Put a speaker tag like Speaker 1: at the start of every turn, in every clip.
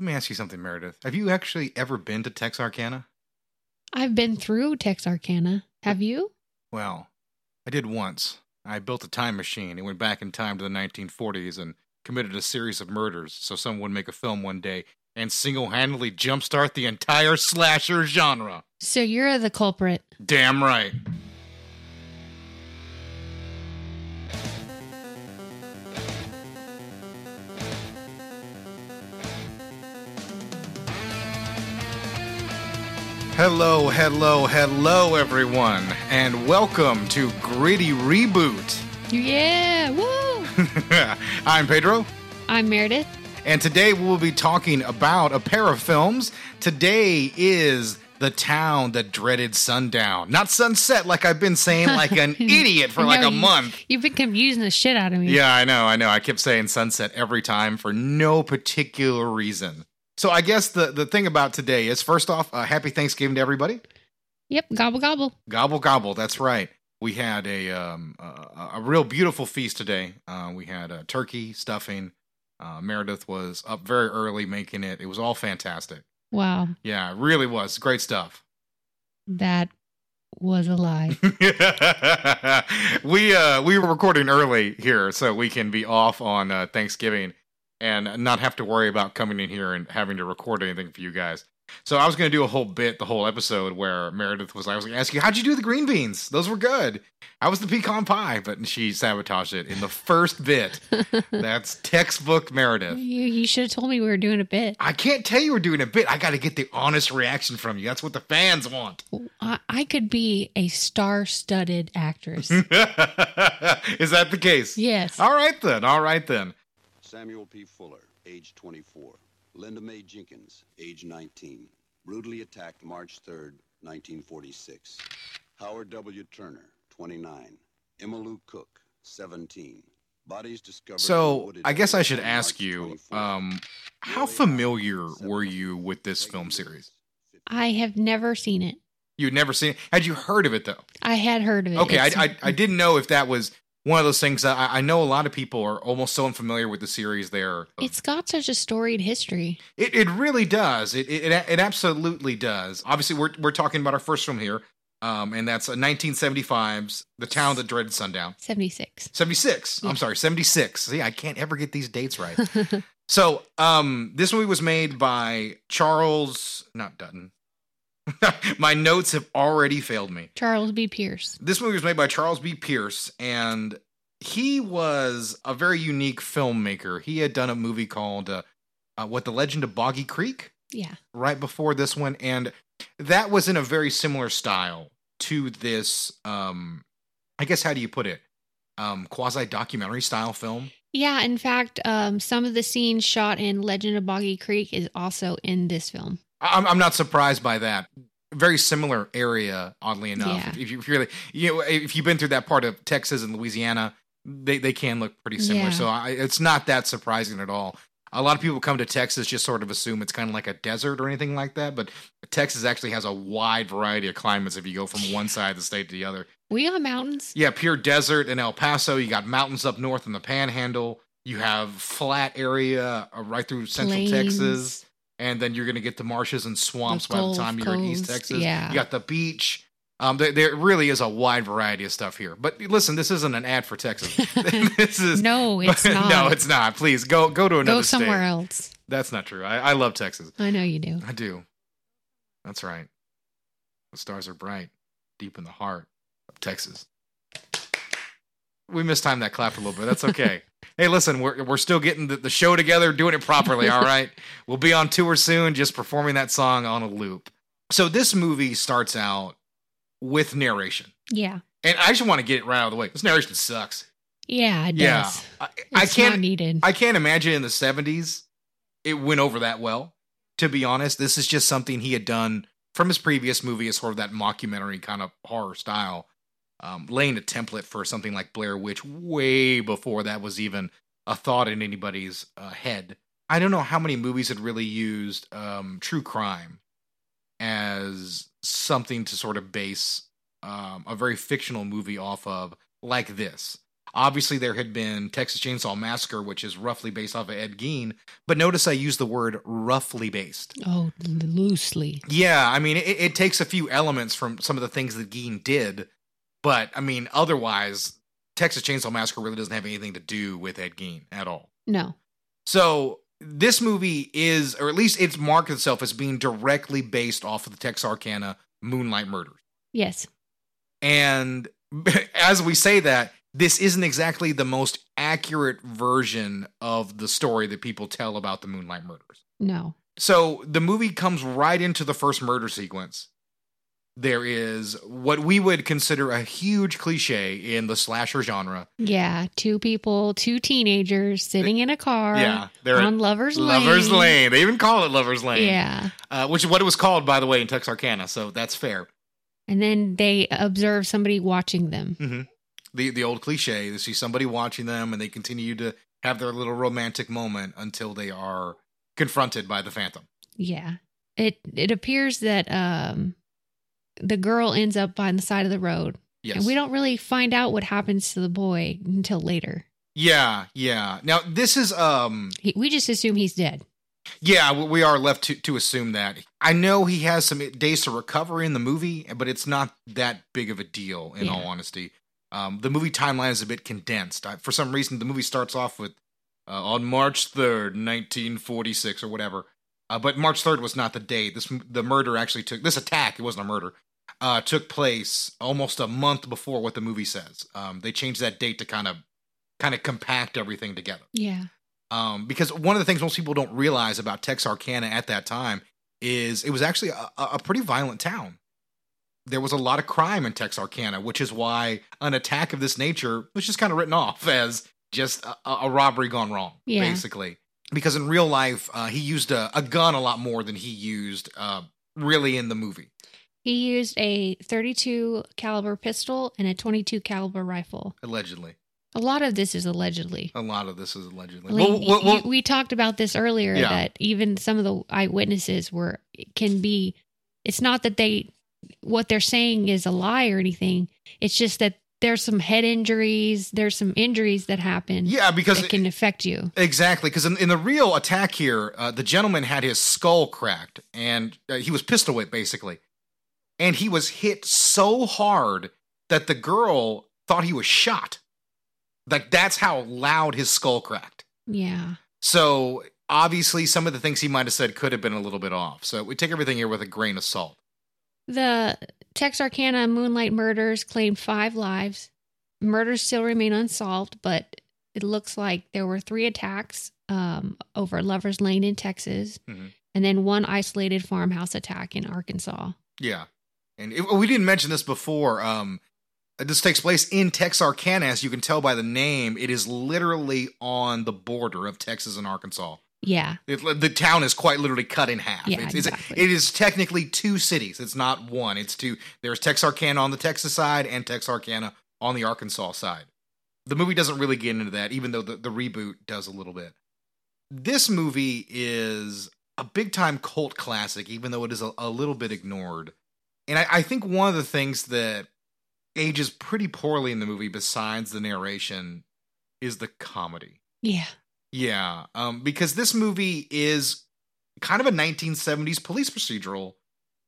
Speaker 1: Let me ask you something, Meredith. Have you actually ever been to Texarkana?
Speaker 2: I've been through Texarkana. Have you?
Speaker 1: Well, I did once. I built a time machine and went back in time to the 1940s and committed a series of murders so someone would make a film one day and single handedly jumpstart the entire slasher genre.
Speaker 2: So you're the culprit.
Speaker 1: Damn right. Hello, hello, hello, everyone, and welcome to Gritty Reboot.
Speaker 2: Yeah, woo!
Speaker 1: I'm Pedro,
Speaker 2: I'm Meredith.
Speaker 1: and today we'll be talking about a pair of films. Today is The Town That Dreaded Sundown. Not Sunset, like I've been saying like an idiot for like
Speaker 2: know
Speaker 1: a
Speaker 2: you-
Speaker 1: month.
Speaker 2: You've been confusing the shit out of me.
Speaker 1: Yeah, I know, I know. I kept saying sunset every time for no particular reason. So I guess the, the thing about today is first off, uh, happy Thanksgiving to everybody.
Speaker 2: Yep, gobble gobble.
Speaker 1: Gobble gobble. That's right. We had a um, a, a real beautiful feast today. Uh, we had uh, turkey stuffing. Uh, Meredith was up very early making it. It was all fantastic.
Speaker 2: Wow,
Speaker 1: Yeah, it really was great stuff.
Speaker 2: that was a lie.
Speaker 1: we uh we were recording early here so we can be off on uh, Thanksgiving and not have to worry about coming in here and having to record anything for you guys. So I was going to do a whole bit the whole episode where Meredith was like I was going to ask you how'd you do the green beans? Those were good. I was the pecan pie, but she sabotaged it in the first bit. That's textbook Meredith.
Speaker 2: you you should have told me we were doing a bit.
Speaker 1: I can't tell you we're doing a bit. I got to get the honest reaction from you. That's what the fans want.
Speaker 2: I, I could be a star-studded actress.
Speaker 1: Is that the case?
Speaker 2: yes.
Speaker 1: All right then. All right then.
Speaker 3: Samuel P. Fuller, age 24. Linda Mae Jenkins, age 19. Brutally attacked March 3rd, 1946. Howard W. Turner, 29. Emma Lou Cook, 17. Bodies discovered.
Speaker 1: So I guess I should ask you, um, how familiar were you with this film series?
Speaker 2: I have never seen it.
Speaker 1: You'd never seen it. Had you heard of it though?
Speaker 2: I had heard of it.
Speaker 1: Okay, I, I I didn't know if that was one of those things. That I, I know a lot of people are almost so unfamiliar with the series. There,
Speaker 2: it's got such a storied history.
Speaker 1: it it really does. It it it absolutely does. Obviously, we're we're talking about our first film here, um, and that's 1975's The Town That Dreaded Sundown.
Speaker 2: 76.
Speaker 1: 76.
Speaker 2: Yeah.
Speaker 1: I'm sorry, 76. See, I can't ever get these dates right. So, um, this movie was made by Charles, not Dutton. My notes have already failed me.
Speaker 2: Charles B. Pierce.
Speaker 1: This movie was made by Charles B. Pierce, and he was a very unique filmmaker. He had done a movie called uh, uh, "What the Legend of Boggy Creek"
Speaker 2: Yeah.
Speaker 1: right before this one, and that was in a very similar style to this. Um, I guess how do you put it? Um, quasi documentary style film.
Speaker 2: Yeah, in fact, um, some of the scenes shot in Legend of Boggy Creek is also in this film.
Speaker 1: I'm, I'm not surprised by that. Very similar area, oddly enough.
Speaker 2: Yeah.
Speaker 1: If, if you really, you know, if you've been through that part of Texas and Louisiana, they, they can look pretty similar.
Speaker 2: Yeah.
Speaker 1: So I, it's not that surprising at all. A lot of people come to Texas just sort of assume it's kind of like a desert or anything like that, but Texas actually has a wide variety of climates if you go from one side of the state to the other.
Speaker 2: We got mountains.
Speaker 1: Yeah, pure desert in El Paso. You got mountains up north in the Panhandle. You have flat area uh, right through central
Speaker 2: Plains.
Speaker 1: Texas, and then you're going to get the marshes and swamps
Speaker 2: The
Speaker 1: by the time you're in East Texas.
Speaker 2: yeah.
Speaker 1: You got the beach. Um, there, there really is a wide variety of stuff here. But listen, this isn't an ad for Texas. this is
Speaker 2: No, it's not.
Speaker 1: no, it's not. Please go go to another
Speaker 2: Go somewhere
Speaker 1: state.
Speaker 2: else.
Speaker 1: That's not true. I, I love Texas.
Speaker 2: I know you do.
Speaker 1: I do. That's right. The stars are bright, deep in the heart of Texas. We mistimed that clap a little bit. That's okay. Hey, listen, we're we're still getting the, the show together, doing it properly. All right, we'll be on tour soon, just performing that song on a loop. So this movie starts out with narration,
Speaker 2: Yeah.
Speaker 1: and I just want to get it right out of the way. This narration sucks.
Speaker 2: Yeah, it
Speaker 1: Yeah,
Speaker 2: does.
Speaker 1: I, I can't.
Speaker 2: needed.
Speaker 1: I can't imagine in the 70s it went over that well. To be honest, this is just something he had done from his previous movie as sort of that mockumentary kind of horror style, um, laying a template for something like Blair Witch way before that was even a thought in anybody's uh, head. I don't know how many movies had really used um, true crime as something to sort of base um, a very fictional movie off of like this. Obviously, there had been Texas Chainsaw Massacre, which is roughly based off of Ed Gein. But notice I use the word roughly based.
Speaker 2: Oh, loosely.
Speaker 1: Yeah, I mean, it, it takes a few elements from some of the things that Gein did, but I mean, otherwise, Texas Chainsaw Massacre really doesn't have anything to do with Ed Gein at all.
Speaker 2: No.
Speaker 1: So this movie is, or at least it's marked itself as being directly based off of the Texarkana Moonlight Murders.
Speaker 2: Yes.
Speaker 1: And as we say that, this isn't exactly the most accurate version of the story that people tell about the Moonlight Murders.
Speaker 2: No.
Speaker 1: So the movie comes right into the first murder sequence. There is what we would consider a huge cliche in the slasher genre.
Speaker 2: Yeah. Two people, two teenagers sitting in a car
Speaker 1: Yeah, they're
Speaker 2: on Lover's Lane.
Speaker 1: Lover's Lane. They even call it Lover's Lane.
Speaker 2: Yeah.
Speaker 1: uh, which is what it was called, by the way, in Texarkana. So that's fair.
Speaker 2: And then they observe somebody watching them.
Speaker 1: The the old cliche: they see somebody watching them, and they continue to have their little romantic moment until they are confronted by the Phantom.
Speaker 2: Yeah. It it appears that um the girl ends up on the side of the road.
Speaker 1: Yes,
Speaker 2: And we don't really find out what happens to the boy until later.
Speaker 1: Yeah, yeah. Now this is um,
Speaker 2: He, we just assume he's dead.
Speaker 1: yeah, we- are left to to assume that. I know he has some days to recover in the movie, but it's not that big of a deal. In
Speaker 2: Yeah.
Speaker 1: all honesty, um, the movie timeline is a bit condensed. I, for some reason, the movie starts off with uh, on March third, nineteen forty six, or whatever. Uh, but March third was not the date. This the murder actually took this attack. It wasn't a murder. Uh, took place almost a month before what the movie says. Um, they changed that date to kind of kind of compact everything together.
Speaker 2: Yeah.
Speaker 1: Um, because one of the things most people don't realize about Texarkana at that time is it was actually a, a pretty violent town. There was a lot of crime in Texarkana, which is why an attack of this nature was just kind of written off as just a, a robbery gone wrong,
Speaker 2: Yeah.
Speaker 1: basically. Because in real life, uh, he used a, a gun a lot more than he used uh, really in the movie.
Speaker 2: He used a 32 caliber pistol and a 22 caliber rifle.
Speaker 1: Allegedly,
Speaker 2: A lot of this is allegedly.
Speaker 1: a lot of this is allegedly.
Speaker 2: Like,
Speaker 1: Well, well, well,
Speaker 2: we talked about this earlier
Speaker 1: Yeah.
Speaker 2: that even some of the eyewitnesses were can be it's not that they what they're saying is a lie or anything it's just that there's some head injuries there's some injuries that happen
Speaker 1: yeah, because
Speaker 2: it can affect you
Speaker 1: Exactly, because in, in the real attack here, uh, the gentleman had his skull cracked, and uh, he was pistol whipped basically, and he was hit so hard that the girl thought he was shot. Like that's how loud his skull cracked.
Speaker 2: yeah
Speaker 1: So obviously, some of the things he might have said could have been a little bit off. So we take everything here with a grain of salt.
Speaker 2: the texarkana moonlight murders claimed five lives murders still remain unsolved but it looks like there were three attacks um, over lovers lane in texas
Speaker 1: Mhm.
Speaker 2: and then one isolated farmhouse attack in arkansas
Speaker 1: Yeah, and it, we didn't mention this before. Um, this takes place in Texarkana, as you can tell by the name. It is literally on the border of Texas and Arkansas.
Speaker 2: yeah
Speaker 1: It, the town is quite literally cut in half.
Speaker 2: Yeah,
Speaker 1: it's, it's-
Speaker 2: exactly.
Speaker 1: it is technically two cities. It's not one. It's two. There's Texarkana on the Texas side and Texarkana on the Arkansas side. The movie doesn't really get into that, even though the, the reboot does a little bit. This movie is a big time cult classic, even though it is a, a little bit ignored. And I, I think one of the things that ages pretty poorly in the movie, besides the narration, is the comedy.
Speaker 2: yeah
Speaker 1: Yeah, um, because this movie is kind of a 1970s police procedural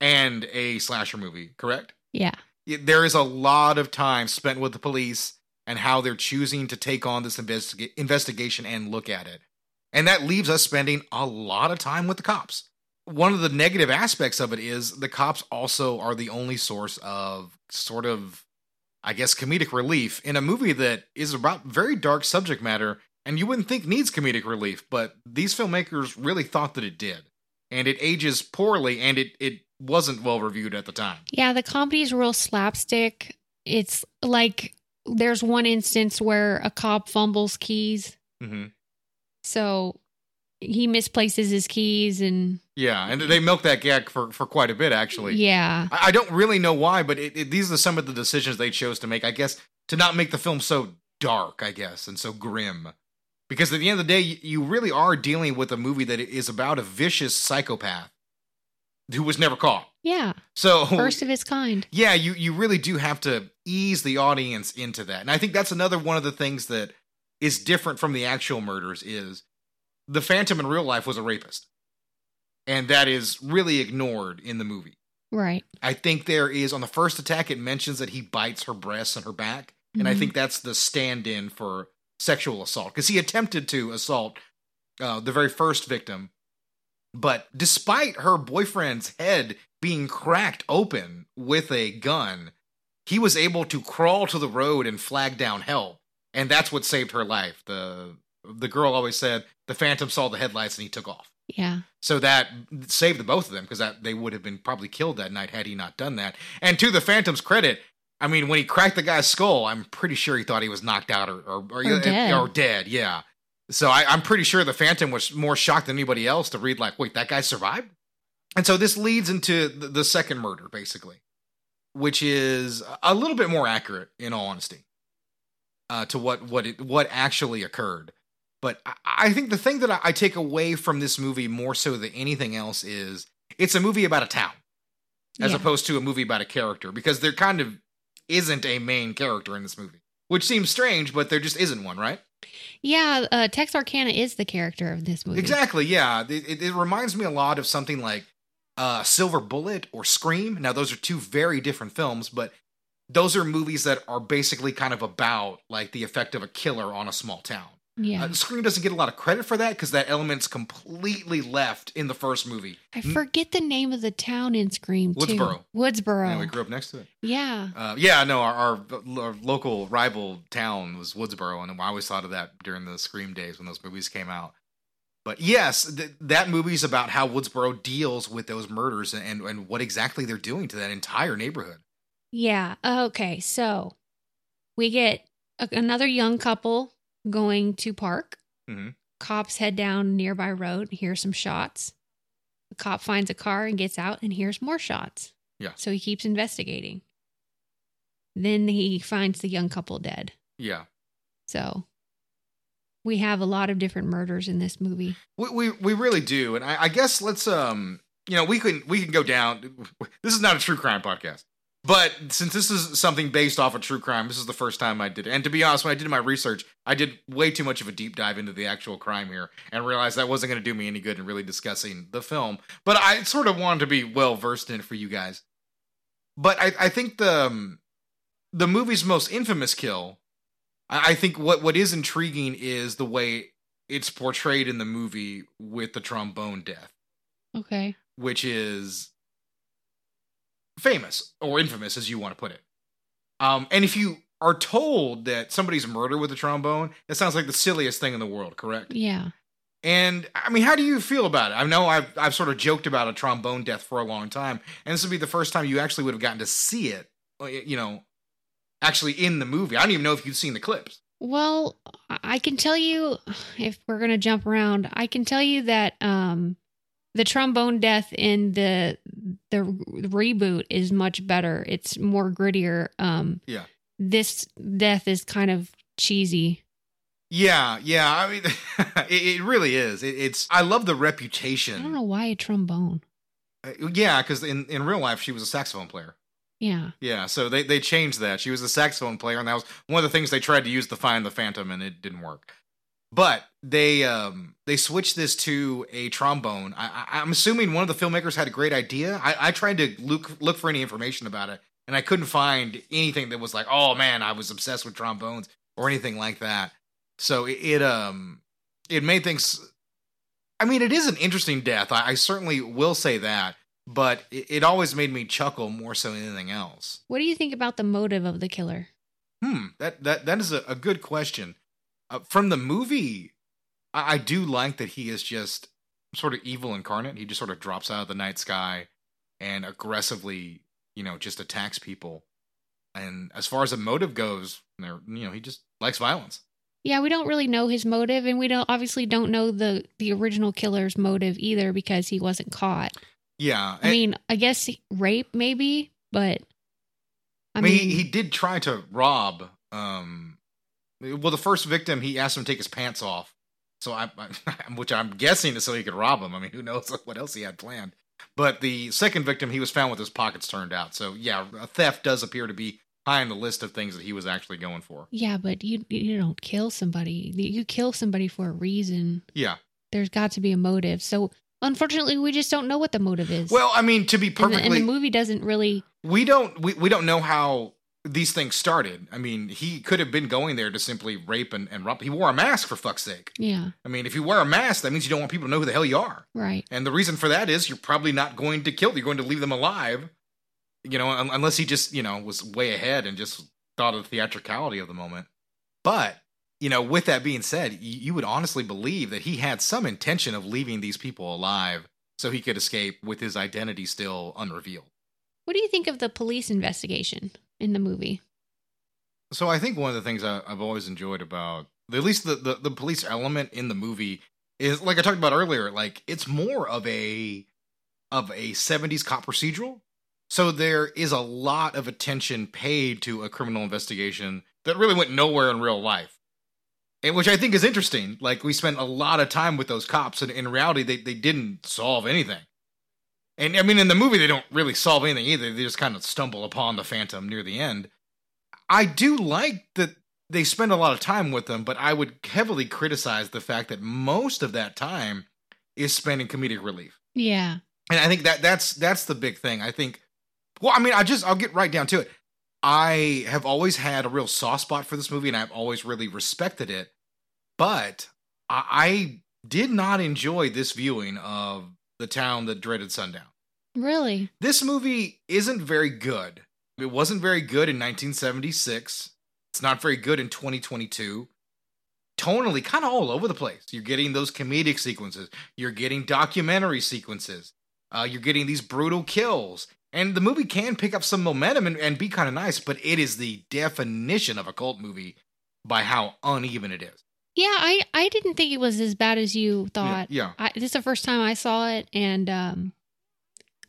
Speaker 1: and a slasher movie, correct?
Speaker 2: yeah
Speaker 1: There is a lot of time spent with the police and how they're choosing to take on this investiga- investigation and look at it. And that leaves us spending a lot of time with the cops. One of the negative aspects of it is the cops also are the only source of sort of, I guess, comedic relief in a movie that is about very dark subject matter and you wouldn't think needs comedic relief, but these filmmakers really thought that it did. And it ages poorly and it, it wasn't well reviewed at the time.
Speaker 2: Yeah, the comedy's real slapstick. It's like there's one instance where a cop fumbles keys.
Speaker 1: Mm-hmm.
Speaker 2: So he misplaces his keys and
Speaker 1: Yeah, and they milk that gag for, for quite a bit, actually.
Speaker 2: yeah.
Speaker 1: I, I don't really know why, but it, it, these are some of the decisions they chose to make. I guess to not make the film so dark, I guess, and so grim. Because at the end of the day, you, you really are dealing with a movie that is about a vicious psychopath who was never caught.
Speaker 2: Yeah.
Speaker 1: So
Speaker 2: First of its kind.
Speaker 1: yeah, you you really do have to ease the audience into that. And I think that's another one of the things that is different from the actual murders is the Phantom in real life was a rapist. And that is really ignored in the movie.
Speaker 2: Right.
Speaker 1: I think there is on the first attack it mentions that he bites her breasts and her back, and I
Speaker 2: Mhm.
Speaker 1: think that's the stand-in for sexual assault because he attempted to assault uh, the very first victim, but despite her boyfriend's head being cracked open with a gun, he was able to crawl to the road and flag down help, and that's what saved her life. the The girl always said the Phantom saw the headlights and he took off.
Speaker 2: Yeah.
Speaker 1: So that saved the both of them because that they would have been probably killed that night had he not done that. And to the Phantom's credit, I mean, when he cracked the guy's skull, I'm pretty sure he thought he was knocked out or or, or,
Speaker 2: Or dead.
Speaker 1: or dead. Yeah. So I, I'm pretty sure the Phantom was more shocked than anybody else to read like, wait, that guy survived. And so this leads into the, the second murder, basically, which is a little bit more accurate, in all honesty, uh, to what what it, what actually occurred. But I, I think the thing that I, I take away from this movie more so than anything else is it's a movie about a town as
Speaker 2: Yeah.
Speaker 1: opposed to a movie about a character because there kind of isn't a main character in this movie, which seems strange, but there just isn't one, right?
Speaker 2: Yeah. Uh, Texarkana is the character of this movie.
Speaker 1: Exactly. Yeah. It, it, it reminds me a lot of something like uh, Silver Bullet or Scream. Now, those are two very different films, but those are movies that are basically kind of about like the effect of a killer on a small town.
Speaker 2: Yeah.
Speaker 1: Uh, Scream doesn't get a lot of credit for that because that element's completely left in the first movie.
Speaker 2: I forget the name of the town in Scream too.
Speaker 1: Woodsboro.
Speaker 2: Woodsboro.
Speaker 1: Yeah, we grew up next to it.
Speaker 2: Yeah.
Speaker 1: Uh, yeah, no, our, our, our local rival town was Woodsboro, and I always thought of that during the Scream days when those movies came out. But yes, th- that movie's about how Woodsboro deals with those murders and, and what exactly they're doing to that entire neighborhood.
Speaker 2: Yeah. Okay. So we get a- another young couple going to park.
Speaker 1: Mhm.
Speaker 2: Cops head down nearby road and hear some shots. The cop finds a car and gets out and hears more shots.
Speaker 1: Yeah.
Speaker 2: So he keeps investigating. Then he finds the young couple dead.
Speaker 1: Yeah,
Speaker 2: So we have a lot of different murders in this movie.
Speaker 1: we we, we really do, and I, I guess let's um, you know, we can we can go down. This is not a true crime podcast. But since this is something based off of true crime, this is the first time I did it. And to be honest, when I did my research, I did way too much of a deep dive into the actual crime here and realized that wasn't going to do me any good in really discussing the film. But I sort of wanted to be well versed in it for you guys. But I, I think the um, the movie's most infamous kill, I, I think what, what is intriguing is the way it's portrayed in the movie with the trombone death
Speaker 2: Okay.
Speaker 1: which is famous or infamous as you want to put it. Um, and if you are told that somebody's murdered with a trombone, that sounds like the silliest thing in the world, correct?
Speaker 2: Yeah.
Speaker 1: And I mean, how do you feel about it? I know I've I've sort of joked about a trombone death for a long time, and this would be the first time you actually would have gotten to see it, uh, you know, actually in the movie. I don't even know if you've seen the clips.
Speaker 2: Well, I I can tell you if we're gonna jump around, I can tell you that um the trombone death in the the reboot is much better. It's more grittier. Um
Speaker 1: Yeah.
Speaker 2: This death is kind of cheesy.
Speaker 1: Yeah, yeah. I mean, it, it really is. It, it's. I love the reputation.
Speaker 2: I don't know why a trombone.
Speaker 1: Uh, Yeah, because in, in real life, she was a saxophone player.
Speaker 2: Yeah.
Speaker 1: Yeah, so they, they changed that. She was a saxophone player, and that was one of the things they tried to use to find the Phantom, and it didn't work. But they um they switched this to a trombone. I, I, I'm assuming one of the filmmakers had a great idea. I, I tried to look look for any information about it, and I couldn't find anything that was like, oh man, I was obsessed with trombones or anything like that. So it, it um it made things. I mean, it is an interesting death. I, I certainly will say that, but it, it always made me chuckle more so than anything else.
Speaker 2: What do you think about the motive of the killer?
Speaker 1: Hmm, that that that is a, a good question. Uh, from the movie, I, I do like that he is just sort of evil incarnate. He just sort of drops out of the night sky and aggressively, you know, just attacks people. And as far as a motive goes, there, you know, he just likes violence.
Speaker 2: Yeah, we don't really know his motive, and we don't obviously don't know the the original killer's motive either because he wasn't caught.
Speaker 1: Yeah,
Speaker 2: I mean, I guess rape maybe, but I,
Speaker 1: I
Speaker 2: mean,
Speaker 1: mean, he, he did try to rob. Um, well, the first victim, he asked him to take his pants off. So I, I which I'm guessing is so he could rob him. I mean, who knows what else he had planned. But the second victim, he was found with his pockets turned out. So yeah, a theft does appear to be high on the list of things that he was actually going for.
Speaker 2: Yeah, but you you don't kill somebody. You kill somebody for a reason.
Speaker 1: Yeah.
Speaker 2: There's got to be a motive. So unfortunately, we just don't know what the motive is.
Speaker 1: Well, I mean, to be
Speaker 2: and,
Speaker 1: perfectly,
Speaker 2: the, and the movie doesn't really.
Speaker 1: we don't we, we don't know how these things started. I mean, he could have been going there to simply rape and, and rump. He wore a mask for fuck's sake.
Speaker 2: Yeah.
Speaker 1: I mean, if you wear a mask, that means you don't want people to know who the hell you are.
Speaker 2: Right.
Speaker 1: And the reason for that is you're probably not going to kill them. You're going to leave them alive. You know, un- unless he just, you know, was way ahead and just thought of the theatricality of the moment. But, you know, with that being said, y- you would honestly believe that he had some intention of leaving these people alive so he could escape with his identity still unrevealed.
Speaker 2: What do you think of the police investigation in the movie?
Speaker 1: So I think one of the things I, I've always enjoyed about at least the, the the police element in the movie is like I talked about earlier. Like it's more of a of a '70s cop procedural. So there is a lot of attention paid to a criminal investigation that really went nowhere in real life, and which I think is interesting. Like we spent a lot of time with those cops, and in reality, they they didn't solve anything. And I mean, in the movie, they don't really solve anything either. They just kind of stumble upon the Phantom near the end. I do like that they spend a lot of time with them, but I would heavily criticize the fact that most of that time is spent in comedic relief.
Speaker 2: Yeah.
Speaker 1: And I think that that's that's the big thing. I think well, I mean, I just I'll get right down to it. I have always had a real soft spot for this movie and I've always really respected it. But I, I did not enjoy this viewing of The Town That Dreaded Sundown.
Speaker 2: Really?
Speaker 1: This movie isn't very good. It wasn't very good in 1976. It's not very good in 2022. Tonally, kind of all over the place. You're getting those comedic sequences. You're getting documentary sequences. Uh, you're getting these brutal kills. And the movie can pick up some momentum and, and be kind of nice, but it is the definition of a cult movie by how uneven it is.
Speaker 2: Yeah, I I didn't think it was as bad as you thought.
Speaker 1: Yeah.
Speaker 2: I, this is the first time I saw it, and um,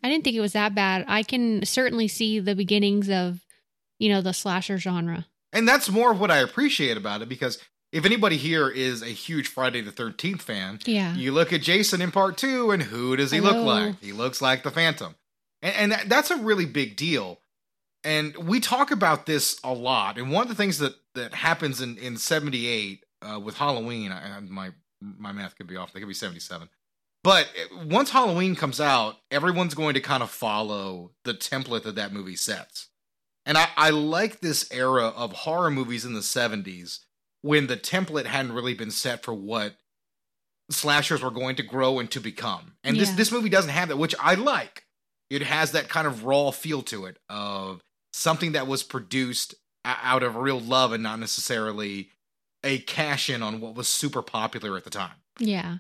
Speaker 2: I didn't think it was that bad. I can certainly see the beginnings of, you know, the slasher genre.
Speaker 1: And that's more of what I appreciate about it because if anybody here is a huge Friday the 13th fan,
Speaker 2: Yeah.
Speaker 1: You look at Jason in part two, and who does he look like? He looks like the Phantom. And, and that, that's a really big deal. And we talk about this a lot. And one of the things that, that happens in, in 78 uh, with Halloween, I, I- my, my math could be off, they could be 77. But once Halloween comes out, everyone's going to kind of follow the template that that movie sets. And I, I like this era of horror movies in the 70s when the template hadn't really been set for what slashers were going to grow and to become. And this
Speaker 2: Yeah.
Speaker 1: this movie doesn't have that, which I like. It has that kind of raw feel to it of something that was produced out of real love and not necessarily a cash in on what was super popular at the time.
Speaker 2: Yeah.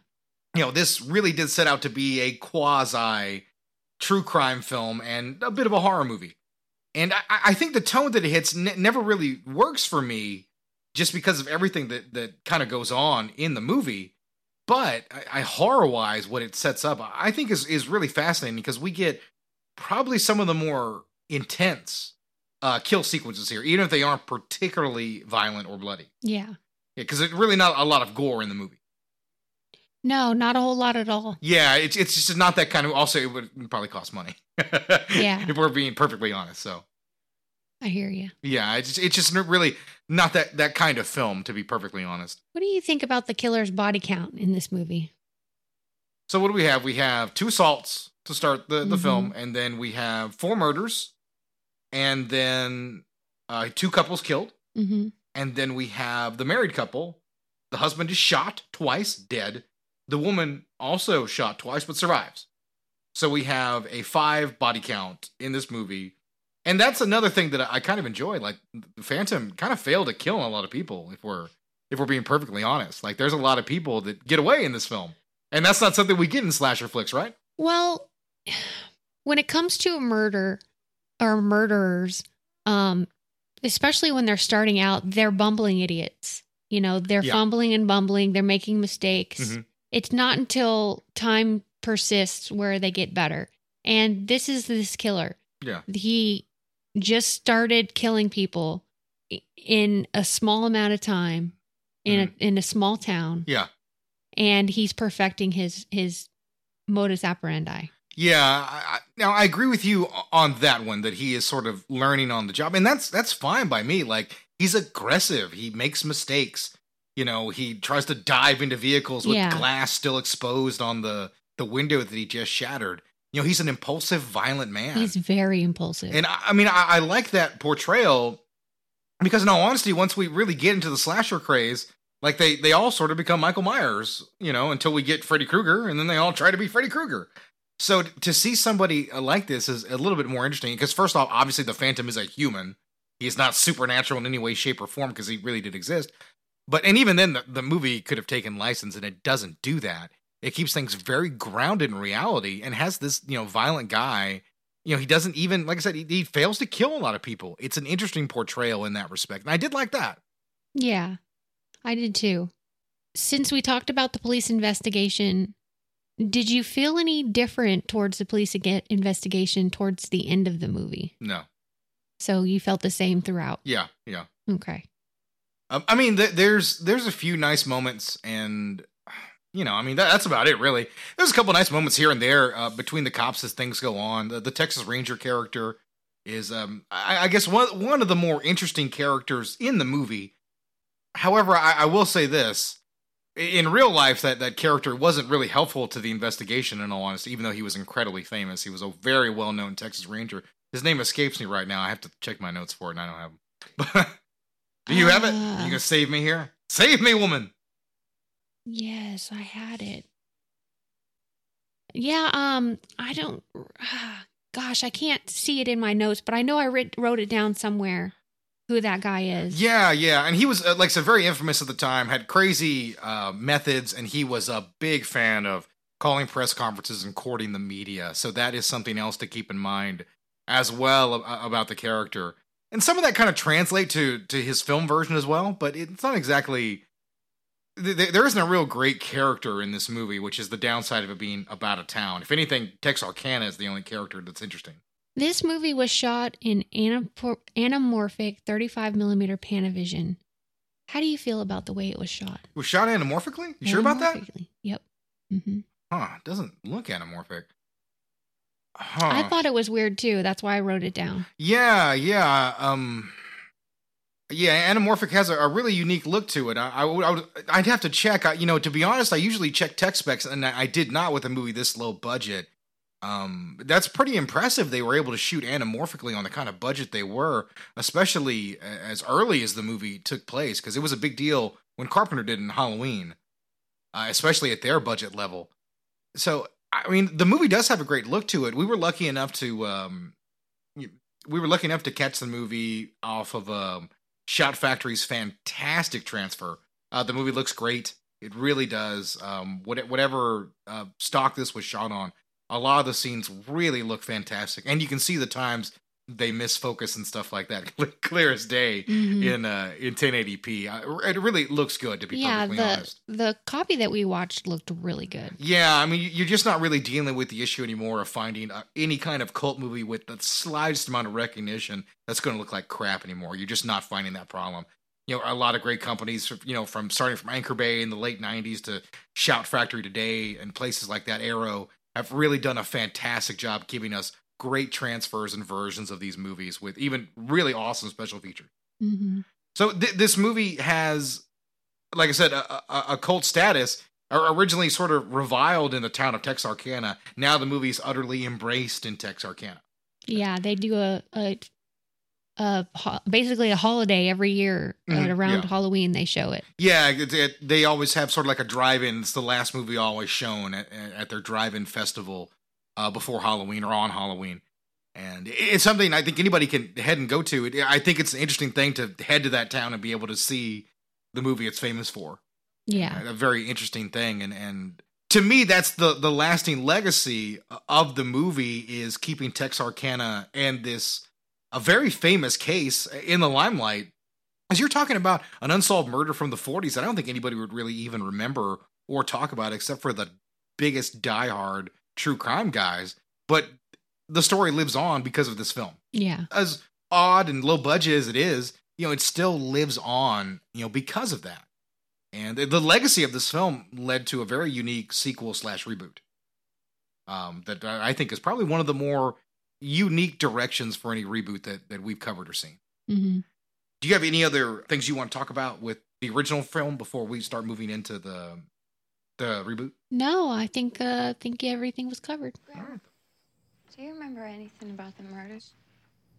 Speaker 1: You know, this really did set out to be a quasi true crime film and a bit of a horror movie. And I, I think the tone that it hits ne- never really works for me just because of everything that, that kind of goes on in the movie. But I, I horror wise, what it sets up, I think is, is really fascinating because we get probably some of the more intense uh, kill sequences here, even if they aren't particularly violent or bloody.
Speaker 2: Yeah.
Speaker 1: Because it's really not a lot of gore in the movie.
Speaker 2: No, not a whole lot at all.
Speaker 1: Yeah, it's it's just not that kind of. Also, it would probably cost money.
Speaker 2: Yeah.
Speaker 1: if we're being perfectly honest. So
Speaker 2: I hear you.
Speaker 1: yeah, it's just, it's just really not that that kind of film, to be perfectly honest.
Speaker 2: What do you think about the killer's body count in this movie?
Speaker 1: So what do we have? We have two assaults to start the the
Speaker 2: Mhm.
Speaker 1: film, and then we have four murders, and then uh, two couples killed,
Speaker 2: Mm-hmm.
Speaker 1: And then we have the married couple. The husband is shot twice, dead. The woman also shot twice, but survives. So we have a five body count in this movie. And that's another thing that I kind of enjoy. Like the Phantom kind of failed to kill a lot of people, if we're if we're being perfectly honest. Like there's a lot of people that get away in this film. And that's not something we get in slasher flicks, right?
Speaker 2: Well, when it comes to a murder or murderers, um, especially when they're starting out, they're bumbling idiots. You know, they're
Speaker 1: Yeah.
Speaker 2: fumbling and bumbling, they're making mistakes.
Speaker 1: Mhm.
Speaker 2: It's not until time persists where they get better. And this is this killer.
Speaker 1: Yeah.
Speaker 2: He just started killing people in a small amount of time in a in a small town
Speaker 1: Yeah.
Speaker 2: and he's perfecting his his modus operandi.
Speaker 1: Yeah, I, now I agree with you on that one that he is sort of learning on the job, and that's that's fine by me. Like he's aggressive, he makes mistakes. You know, he tries to dive into vehicles with
Speaker 2: Yeah.
Speaker 1: glass still exposed on the the window that he just shattered. You know, he's an impulsive, violent man.
Speaker 2: He's very impulsive.
Speaker 1: And I, I mean, I, I like that portrayal because, in all honesty, once we really get into the slasher craze, like they they all sort of become Michael Myers, you know, until we get Freddy Krueger, and then they all try to be Freddy Krueger. So to see somebody uh, like this is a little bit more interesting because, first off, obviously the Phantom is a human. He is not supernatural in any way, shape, or form because he really did exist. But and even then, the, the movie could have taken license, and it doesn't do that. It keeps things very grounded in reality and has this, you know, violent guy. You know, he doesn't even, like I said, he, he fails to kill a lot of people. It's an interesting portrayal in that respect, and I did like that.
Speaker 2: yeah, I did too. Since we talked about the police investigation, did you feel any different towards the police investigation towards the end of the movie?
Speaker 1: No,
Speaker 2: So you felt the same throughout.
Speaker 1: yeah, yeah.
Speaker 2: Okay.
Speaker 1: Um, I mean, th- there's there's a few nice moments, and you know, I mean, that, that's about it, really. There's a couple nice moments here and there uh, between the cops as things go on. The, the Texas Ranger character is, um, I, I guess, one one of the more interesting characters in the movie. However, I, I will say this: in real life, that that character wasn't really helpful to the investigation. In all honesty, even though he was incredibly famous, he was a very well known Texas Ranger. His name escapes me right now. I have to check my notes for it, and I don't have them. Do you have it? You gonna save me here? Save me, woman.
Speaker 2: Yes, I had it. Yeah, um, I don't. Gosh, I can't see it in my notes, but I know I writ, wrote it down somewhere. Who that guy is?
Speaker 1: Yeah, yeah, and he was uh, like so very infamous at the time. Had crazy uh, methods, and he was a big fan of calling press conferences and courting the media. So that is something else to keep in mind as well about the character. And some of that kind of translate to to his film version as well, but it's not exactly. th- th- There isn't a real great character in this movie, which is the downside of it being about a town. If anything, Texarkana is the only character that's interesting.
Speaker 2: This movie was shot in anamorphic 35 millimeter Panavision. How do you feel about the way it was shot?
Speaker 1: It was shot anamorphically. You sure about that?
Speaker 2: Yep. hmm
Speaker 1: Huh? It doesn't look anamorphic. Huh.
Speaker 2: I thought it was weird too. That's why I wrote it down.
Speaker 1: Yeah, yeah. Um, yeah, anamorphic has a, a really unique look to it. I, I would, I would, I'd have to check. I, you know, to be honest, I usually check tech specs, and I, I did not with a movie this low budget. Um, that's pretty impressive. They were able to shoot anamorphically on the kind of budget they were, especially as early as the movie took place, because it was a big deal when Carpenter did in Halloween, uh, especially at their budget level. So, I mean, the movie does have a great look to it. We were lucky enough to, um, we were lucky enough to catch the movie off of um, Shout Factory's fantastic transfer. Uh, the movie looks great. It really does. Um, what, whatever uh, stock this was shot on, a lot of the scenes really look fantastic, and you can see the times they miss focus and stuff like that, clear as day
Speaker 2: Mhm.
Speaker 1: in uh, in 1080p. Uh, it really looks good to be
Speaker 2: yeah,
Speaker 1: perfectly
Speaker 2: the
Speaker 1: honest.
Speaker 2: the copy that we watched looked really good.
Speaker 1: Yeah, I mean, you- you're just not really dealing with the issue anymore of finding uh, any kind of cult movie with the slightest amount of recognition that's going to look like crap anymore. You're just not finding that problem. You know, a lot of great companies, you know, from starting from Anchor Bay in the late '90s to Shout Factory today, and places like that, Arrow, have really done a fantastic job giving us great transfers and versions of these movies with even really awesome special features.
Speaker 2: hmm
Speaker 1: So th- this movie has, like I said, a, a, a cult status. Originally, sort of reviled in the town of Texarkana. Now the movie's utterly embraced in Texarkana.
Speaker 2: Yeah, they do a a, a ho- basically a holiday every year
Speaker 1: Mhm,
Speaker 2: around
Speaker 1: yeah.
Speaker 2: Halloween. They show it.
Speaker 1: Yeah, it, it- they always have sort of like a drive-in. It's the last movie always shown at, at their drive-in festival uh, before Halloween or on Halloween, and it's something I think anybody can head and go to. It, I think it's an interesting thing to head to that town and be able to see the movie it's famous for.
Speaker 2: Yeah,
Speaker 1: a very interesting thing and and to me that's the the lasting legacy of the movie is keeping Texarkana and this a very famous case in the limelight as you're talking about an unsolved murder from the 40s I don't think anybody would really even remember or talk about except for the biggest diehard true crime guys but the story lives on because of this film
Speaker 2: yeah,
Speaker 1: as odd and low budget as it is, you know, it still lives on, you know, because of that. And the- legacy of this film led to a very unique sequel slash reboot. um, that I think is probably one of the more unique directions for any reboot that that we've covered or seen.
Speaker 2: hmm
Speaker 1: Do you have any other things you want to talk about with the original film before we start moving into the the reboot?
Speaker 2: No, I think uh, think everything was covered.
Speaker 1: All right.
Speaker 4: Do you remember anything about the murders?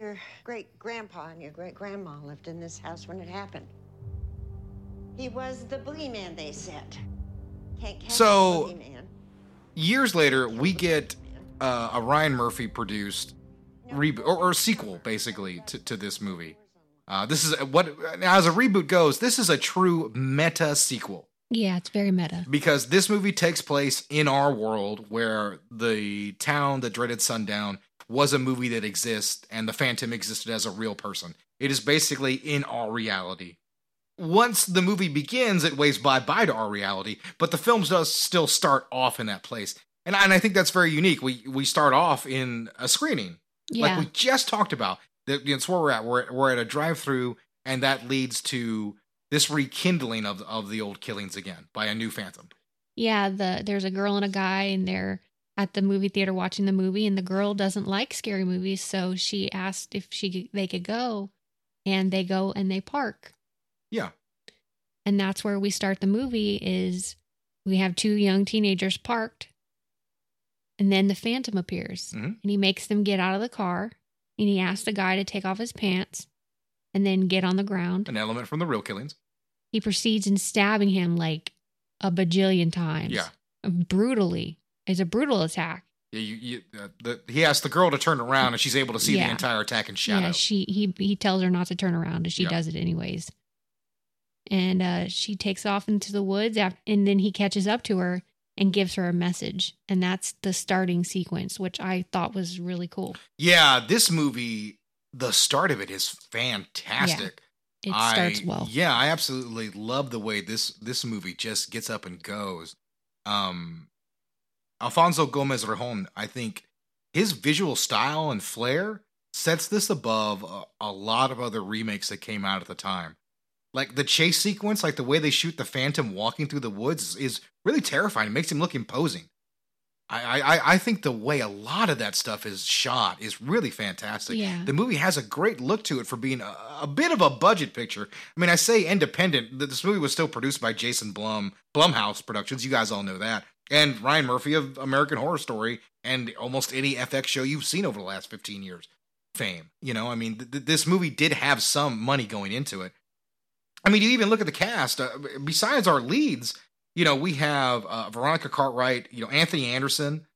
Speaker 5: Your great grandpa and your great grandma lived in this house when it happened. He was the boogeyman, they said. Can't catch
Speaker 1: So-
Speaker 5: the boogeyman.
Speaker 1: Years later, we get uh, a Ryan Murphy produced reboot or, or sequel, basically, to, to this movie. Uh, this is what, as a reboot goes, this is a true meta sequel.
Speaker 2: Yeah, it's very meta.
Speaker 1: because this movie takes place in our world where the town that dreaded sundown was a movie that exists and the phantom existed as a real person. It is basically in our reality. Once the movie begins it waves bye-bye to our reality but the film does still start off in that place and, and i think that's very unique we we start off in a screening
Speaker 2: Yeah,
Speaker 1: like we just talked about that that's where we're at we're, we're at a drive-through and that leads to this rekindling of of the old killings again by a new phantom
Speaker 2: yeah. The there's a girl and a guy, and they're at the movie theater watching the movie, and the girl doesn't like scary movies, so she asked if she they could go, and they go and they park.
Speaker 1: Yeah.
Speaker 2: and that's where we start the movie. Is we have two young teenagers parked, and then the phantom appears,
Speaker 1: Mhm.
Speaker 2: and he makes them get out of the car, and he asks the guy to take off his pants, and then get on the ground.
Speaker 1: an element from the real killings
Speaker 2: He proceeds in stabbing him like a bajillion times.
Speaker 1: Yeah.
Speaker 2: Brutally. It's a brutal attack.
Speaker 1: Yeah, you, you, uh, the, he asks the girl to turn around, and she's able to see
Speaker 2: Yeah.
Speaker 1: the entire attack in shadow.
Speaker 2: Yeah, she he he tells her not to turn around and she
Speaker 1: Yeah.
Speaker 2: does it anyways. And uh she takes off into the woods af- and then he catches up to her and gives her a message. And that's the starting sequence, which I thought was really cool.
Speaker 1: Yeah, this movie, the start of it is fantastic.
Speaker 2: It
Speaker 1: I-
Speaker 2: starts well.
Speaker 1: Yeah, I absolutely love the way this this movie just gets up and goes. Um, Alfonso Gomez Rejon, I think his visual style and flair sets this above a, a lot of other remakes that came out at the time. Like the chase sequence, like the way they shoot the Phantom walking through the woods, is, really terrifying. It makes him look imposing. I, I I think the way a lot of that stuff is shot is really fantastic.
Speaker 2: Yeah.
Speaker 1: The movie has a great look to it for being a, a bit of a budget picture. I mean, I say independent. th- This movie was still produced by Jason Blum, Blumhouse Productions. You guys all know that, and Ryan Murphy of American Horror Story and almost any FX show you've seen over the last fifteen years. Fame, you know. I mean, th- th- this movie did have some money going into it. I mean, you even look at the cast. Uh, besides our leads, you know, we have uh, Veronica Cartwright, you know, Anthony Anderson.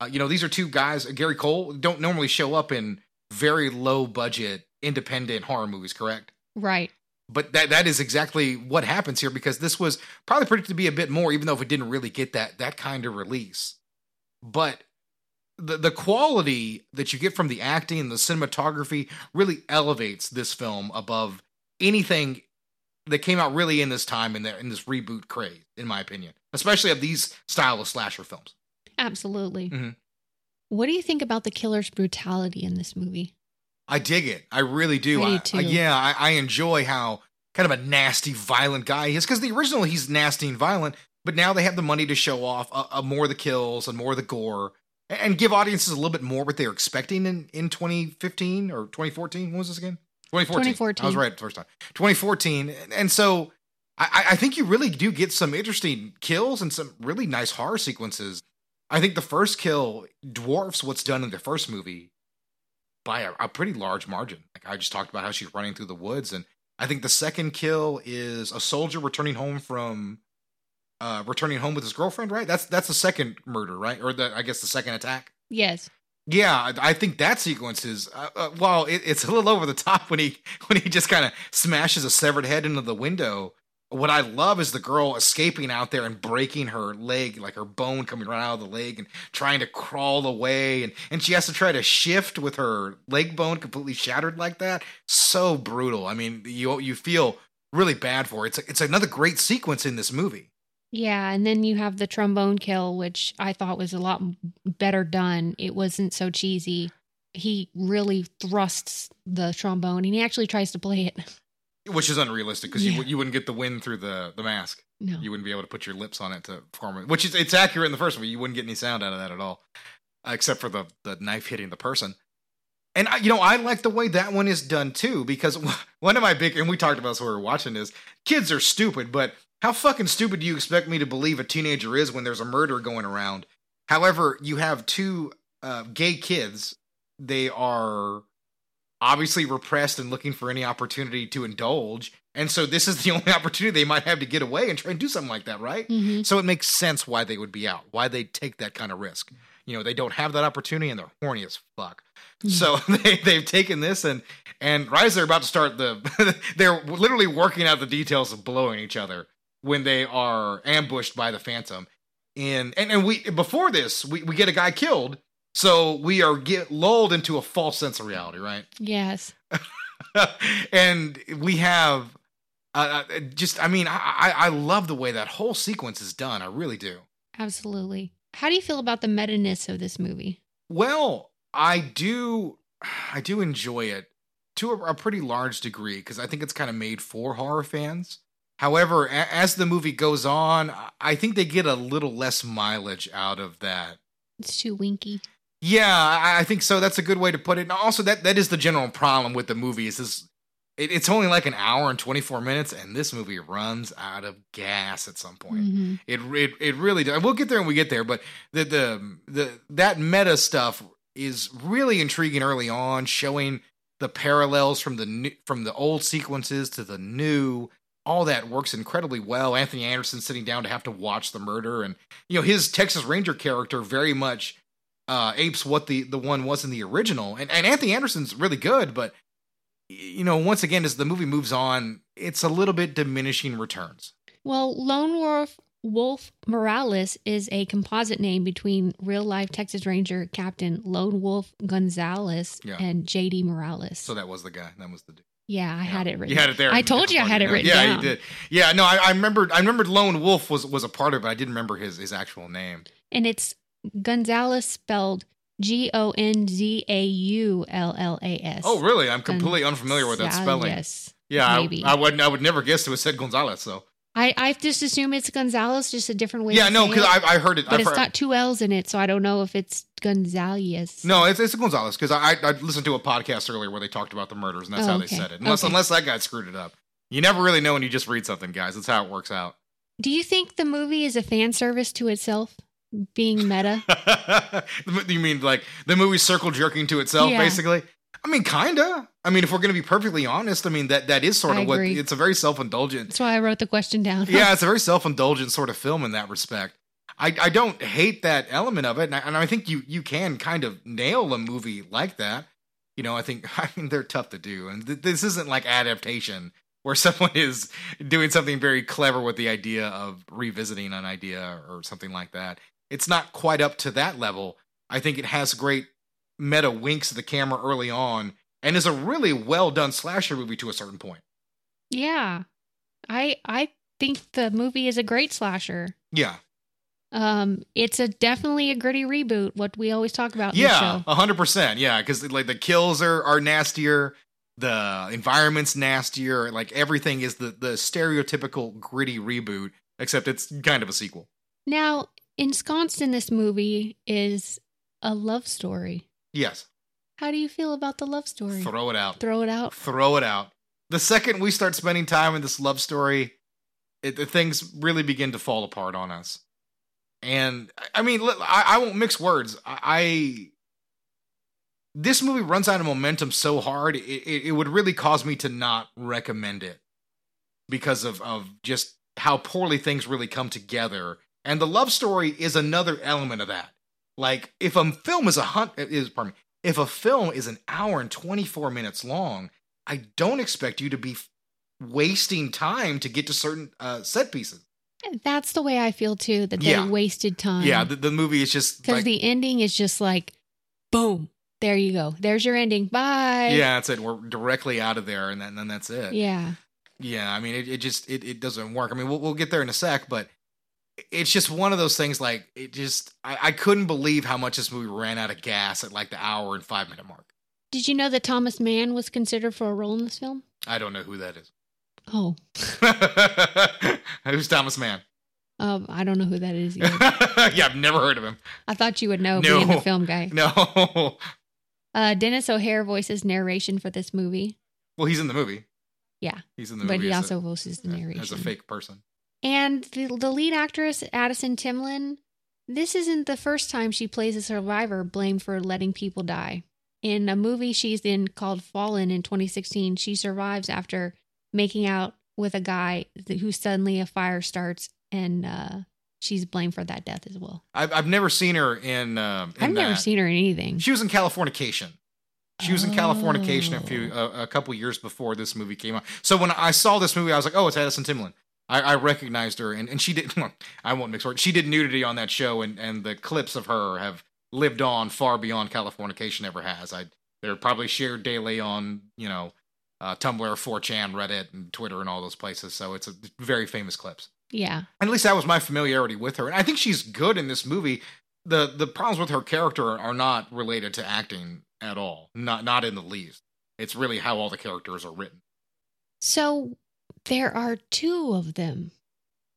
Speaker 1: Uh, you know, these are two guys. uh, Gary Cole don't normally show up in very low budget independent horror movies, correct?
Speaker 2: Right.
Speaker 1: But that that is exactly what happens here because this was probably predicted to be a bit more, even though if it didn't really get that that kind of release. But the the quality that you get from the acting and the cinematography really elevates this film above anything that came out really in this time in the, in this reboot craze, in my opinion, especially of these style of slasher films.
Speaker 2: Absolutely.
Speaker 1: Mhm.
Speaker 2: What do you think about the killer's brutality in this movie?
Speaker 1: I dig it. I really do.
Speaker 2: I do too.
Speaker 1: yeah, I, I enjoy how kind of a nasty, violent guy he is. Because the original, he's nasty and violent, but now they have the money to show off uh, uh, more of the kills and more of the gore and, and give audiences a little bit more what they're expecting in, in 2015 or 2014. What was this again? 2014.
Speaker 2: 2014.
Speaker 1: I was right the first time. 2014. And, so I, I think you really do get some interesting kills and some really nice horror sequences. I think the first kill dwarfs what's done in the first movie by a, a pretty large margin. Like I just talked about how she's running through the woods, and I think the second kill is a soldier returning home from uh returning home with his girlfriend. Right? That's that's the second murder, right? Or the I guess the second attack.
Speaker 2: Yes.
Speaker 1: Yeah, I think that sequence is uh, uh, while it, it's a little over the top when he when he just kind of smashes a severed head into the window. What I love is the girl escaping out there and breaking her leg, like her bone coming right out of the leg, and trying to crawl away, and and she has to try to shift with her leg bone completely shattered like that. So brutal. I mean, you you feel really bad for her. It's it's another great sequence in this movie.
Speaker 2: Yeah, and then you have the trombone kill, which I thought was a lot better done. It wasn't so cheesy. He really thrusts the trombone, and he actually tries to play it.
Speaker 1: Which is unrealistic because you
Speaker 2: Yeah.
Speaker 1: you, you wouldn't get the wind through the, the mask.
Speaker 2: No,
Speaker 1: you wouldn't be able to put your lips on it to form it. Which is it's accurate in the first one. You wouldn't get any sound out of that at all. Uh, except for the the knife hitting the person. And I, you know, I like the way that one is done too, because one of my big and we talked about this when we were watching this. Kids are stupid, but how fucking stupid do you expect me to believe a teenager is when there's a murder going around? However, you have two uh, gay kids. They are obviously repressed and looking for any opportunity to indulge. And so this is the only opportunity they might have to get away and try and do something like that, right?
Speaker 2: Mhm.
Speaker 1: So it makes sense why they would be out, why they'd take that kind of risk. You know, they don't have that opportunity and they're horny as fuck. So they, they've taken this and and right as they're about to start the they're literally working out the details of blowing each other when they are ambushed by the phantom. And and, and we before this, we, we get a guy killed. So we are get lulled into a false sense of reality, right?
Speaker 2: Yes.
Speaker 1: and we have uh, uh, just I mean I, I love the way that whole sequence is done. I really do.
Speaker 2: Absolutely. How do you feel about the meta-ness of this movie?
Speaker 1: Well, I do I do enjoy it to a, a pretty large degree because I think it's kind of made for horror fans. However, a- as the movie goes on, I- think they get a little less mileage out of that.
Speaker 2: It's too winky.
Speaker 1: Yeah, I, I think so. That's a good way to put it. And also, that that is the general problem with the movie. Is this? It, it's only like an hour and twenty four minutes, and this movie runs out of gas at some point.
Speaker 2: Mhm.
Speaker 1: It it it really does. We'll get there when we get there, but the the the that meta stuff is really intriguing early on, showing the parallels from the new, from the old sequences to the new. All that works incredibly well. Anthony Anderson sitting down to have to watch the murder, and you know his Texas Ranger character very much uh, apes what the the one was in the original. And and Anthony Anderson's really good, but you know once again as the movie moves on, it's a little bit diminishing returns.
Speaker 2: Well, Lone Wolf Wolf Morales is a composite name between real life Texas Ranger Captain Lone Wolf Gonzalez
Speaker 1: Yeah.
Speaker 2: and JD Morales.
Speaker 1: So that was the guy. That was the dude.
Speaker 2: Yeah, I had it written.
Speaker 1: You had it there.
Speaker 2: I told you I had it written
Speaker 1: yeah,
Speaker 2: down.
Speaker 1: you did. Yeah, no, I, I remembered. I remembered Lone Wolf was was a part of it. But I didn't remember his his actual name.
Speaker 2: And it's Gonzalez spelled G O N Z A U L L A S.
Speaker 1: Oh, really? I'm completely unfamiliar with that spelling.
Speaker 2: Yes.
Speaker 1: Yeah, I,
Speaker 2: maybe.
Speaker 1: I would I would never guess it was said Gonzalez. So
Speaker 2: I, I just assume it's Gonzalez, just a different way.
Speaker 1: yeah, no, because. I I heard it.
Speaker 2: but
Speaker 1: I've
Speaker 2: it's
Speaker 1: heard,
Speaker 2: got two L's in it, so I don't know if it's Gonzalez.
Speaker 1: no, it's it's Gonzalez because I I listened to a podcast earlier where they talked about the murders and that's
Speaker 2: Oh,
Speaker 1: how they said it. Unless
Speaker 2: Okay.
Speaker 1: unless that guy screwed it up. You never really know when you just read something, guys. That's how it works out.
Speaker 2: Do you think the movie is a fan service to itself, being meta?
Speaker 1: you mean like the movie circle jerking to itself,
Speaker 2: Yeah.
Speaker 1: basically? I mean, kinda. I mean, if we're gonna be perfectly honest, I mean that that is sort
Speaker 2: I
Speaker 1: of what it's a very self indulgent.
Speaker 2: That's why I wrote the question down.
Speaker 1: yeah, it's a very self indulgent sort of film in that respect. I, I don't hate that element of it, and I, and I think you you can kind of nail a movie like that. You know, I think I mean they're tough to do, and th- this isn't like adaptation where someone is doing something very clever with the idea of revisiting an idea or something like that. It's not quite up to that level. I think it has great meta winks at the camera early on, and is a really well done slasher movie to a certain point.
Speaker 2: Yeah. I I think the movie is a great slasher.
Speaker 1: Yeah,
Speaker 2: Um, it's a definitely a gritty reboot. What we always talk about.
Speaker 1: Yeah, a hundred percent. Yeah, because like the kills are are nastier, the environment's nastier. Like everything is the the stereotypical gritty reboot, except it's kind of a sequel.
Speaker 2: Now, ensconced in this movie is a love story.
Speaker 1: Yes,
Speaker 2: How do you feel about the love story?
Speaker 1: throw it out,
Speaker 2: Throw it out.
Speaker 1: throw it out. The second we start spending time in this love story, it, the things really begin to fall apart on us. And I- mean, I, I won't mix words. I, I this movie runs out of momentum so hard, it, it, it would really cause me to not recommend it because of of just how poorly things really come together. And the love story is another element of that. Like if a film is a hunt is pardon me, if a film is an hour and 24 minutes long, I don't expect you to be wasting time to get to certain uh, set pieces.
Speaker 2: That's the way I feel too. That they
Speaker 1: Yeah.
Speaker 2: wasted time.
Speaker 1: Yeah, the, the movie is just
Speaker 2: because
Speaker 1: like,
Speaker 2: the ending is just like, boom. There you go. There's your ending. Bye.
Speaker 1: yeah, that's it. We're directly out of there, and then, then that's it.
Speaker 2: Yeah.
Speaker 1: Yeah, I mean, it, it just it, it doesn't work. I mean, we'll we'll get there in a sec, but it's just one of those things. Like it just, I, I couldn't believe how much this movie ran out of gas at like the hour and five minute mark.
Speaker 2: Did you know that Thomas Mann was considered for a role in this film?
Speaker 1: I don't know who that is.
Speaker 2: Oh,
Speaker 1: Who's Thomas Mann?
Speaker 2: Um, I don't know who that is either.
Speaker 1: yeah, I've never heard of him.
Speaker 2: I thought you would know
Speaker 1: No.
Speaker 2: being a film guy.
Speaker 1: No.
Speaker 2: Uh, Denis O'Hare voices narration for this movie.
Speaker 1: well, he's in the movie.
Speaker 2: Yeah,
Speaker 1: He's in the movie.
Speaker 2: but he
Speaker 1: as a-
Speaker 2: also voices the narration.
Speaker 1: as a fake person.
Speaker 2: And the, the lead actress, Addison Timlin, this isn't the first time she plays a survivor blamed for letting people die. In a movie she's in called Fallen in 2016, she survives after making out with a guy who suddenly a fire starts and uh, she's blamed for that death as well.
Speaker 1: I've, I've never seen her in. Um, in
Speaker 2: I've never seen her in anything.
Speaker 1: She was in Californication. She was in Californication a few
Speaker 2: Oh.
Speaker 1: a, a couple years before this movie came out. So when I saw this movie, I was like, "Oh, it's Addison Timlin." I, I recognized her, and, and she did. I won't mix words. She did nudity on that show, and, and the clips of her have lived on far beyond Californication ever has. I they're probably shared daily on you know uh, Tumblr, 4chan, Reddit, and Twitter, and all those places. So it's a very famous clips.
Speaker 2: Yeah.
Speaker 1: And at least that was my familiarity with her. And I think she's good in this movie. The the problems with her character are not related to acting at all. Not not in the least. It's really how all the characters are written.
Speaker 2: So there are two of them.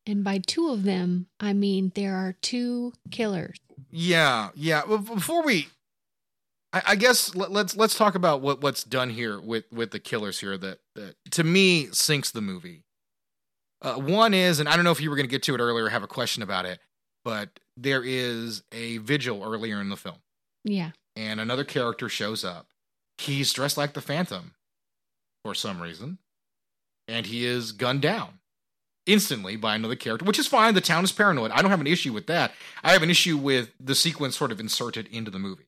Speaker 2: And by two of them, I mean there are two killers.
Speaker 1: Yeah, yeah. Well, before we I, I guess let, let's let's talk about what what's done here with with the killers here that that to me sinks the movie. Uh, one is, and I don't know if you were going to get to it earlier, have a question about it, but there is a vigil earlier in the film.
Speaker 2: Yeah.
Speaker 1: and another character shows up. He's dressed like the Phantom for some reason, and he is gunned down instantly by another character, which is fine. The town is paranoid. I don't have an issue with that. I have an issue with the sequence sort of inserted into the movie.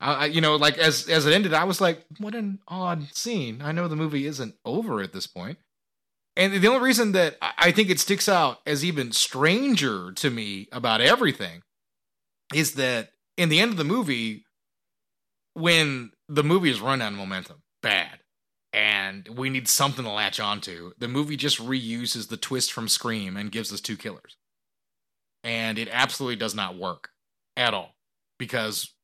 Speaker 1: I, you know, like as as it ended, I was like, what an odd scene. I know the movie isn't over at this. And the only reason that I think it sticks out as even stranger to me about everything is that in the end of the movie, when the movie is run out of momentum, bad, and we need something to latch onto, the movie just reuses the twist from Scream and gives us two killers. And it absolutely does not work at all. Because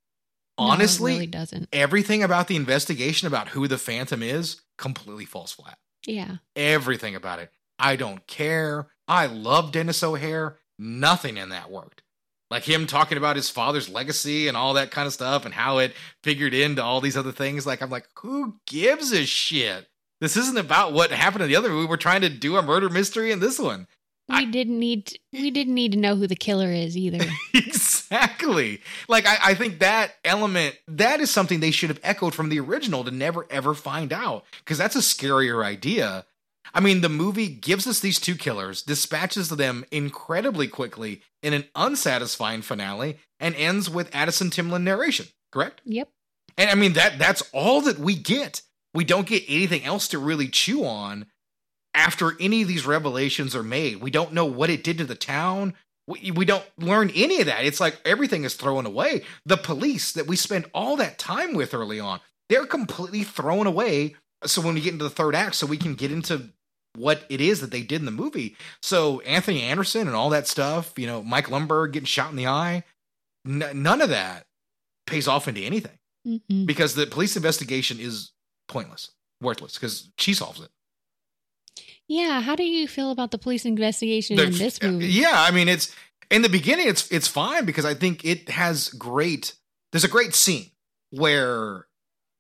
Speaker 2: No,
Speaker 1: honestly,
Speaker 2: really doesn't.
Speaker 1: everything about the investigation about who the Phantom is completely falls flat
Speaker 2: Yeah.
Speaker 1: everything about it. I don't care. I love Denis O'Hare. Nothing in that worked. Like him talking about his father's legacy and all that kind of stuff and how it figured into all these other things. Like, I'm like, who gives a shit? This isn't about what happened in the other movie. We're trying to do a murder mystery in this one.
Speaker 2: We
Speaker 1: I-
Speaker 2: didn't need we didn't need to know who the killer is either.
Speaker 1: exactly. Like I, I think that element that is something they should have echoed from the original to never ever find out because that's a scarier idea. I mean, the movie gives us these two killers, dispatches them incredibly quickly in an unsatisfying finale, and ends with Addison Timlin narration. Correct?
Speaker 2: yep.
Speaker 1: And I mean that that's all that we get. We don't get anything else to really chew on after any of these revelations are made. We don't know what it did to the town. We, we don't learn any of that. It's like everything is thrown away. The police that we spend all that time with early on, they're completely thrown away. So when we get into the third act, so we can get into what it is that they did in the movie. So Anthony Anderson and all that stuff, you know, Mike Lumberg getting shot in the eye, n- none of that pays off into anything
Speaker 2: Mm-mm.
Speaker 1: because the police investigation is pointless, worthless, because she solves it.
Speaker 2: Yeah. How do you feel about the police investigation in this
Speaker 1: uh,
Speaker 2: movie?
Speaker 1: Yeah, I mean, it's in the beginning, it's it's fine because I think it has great. There's a great scene where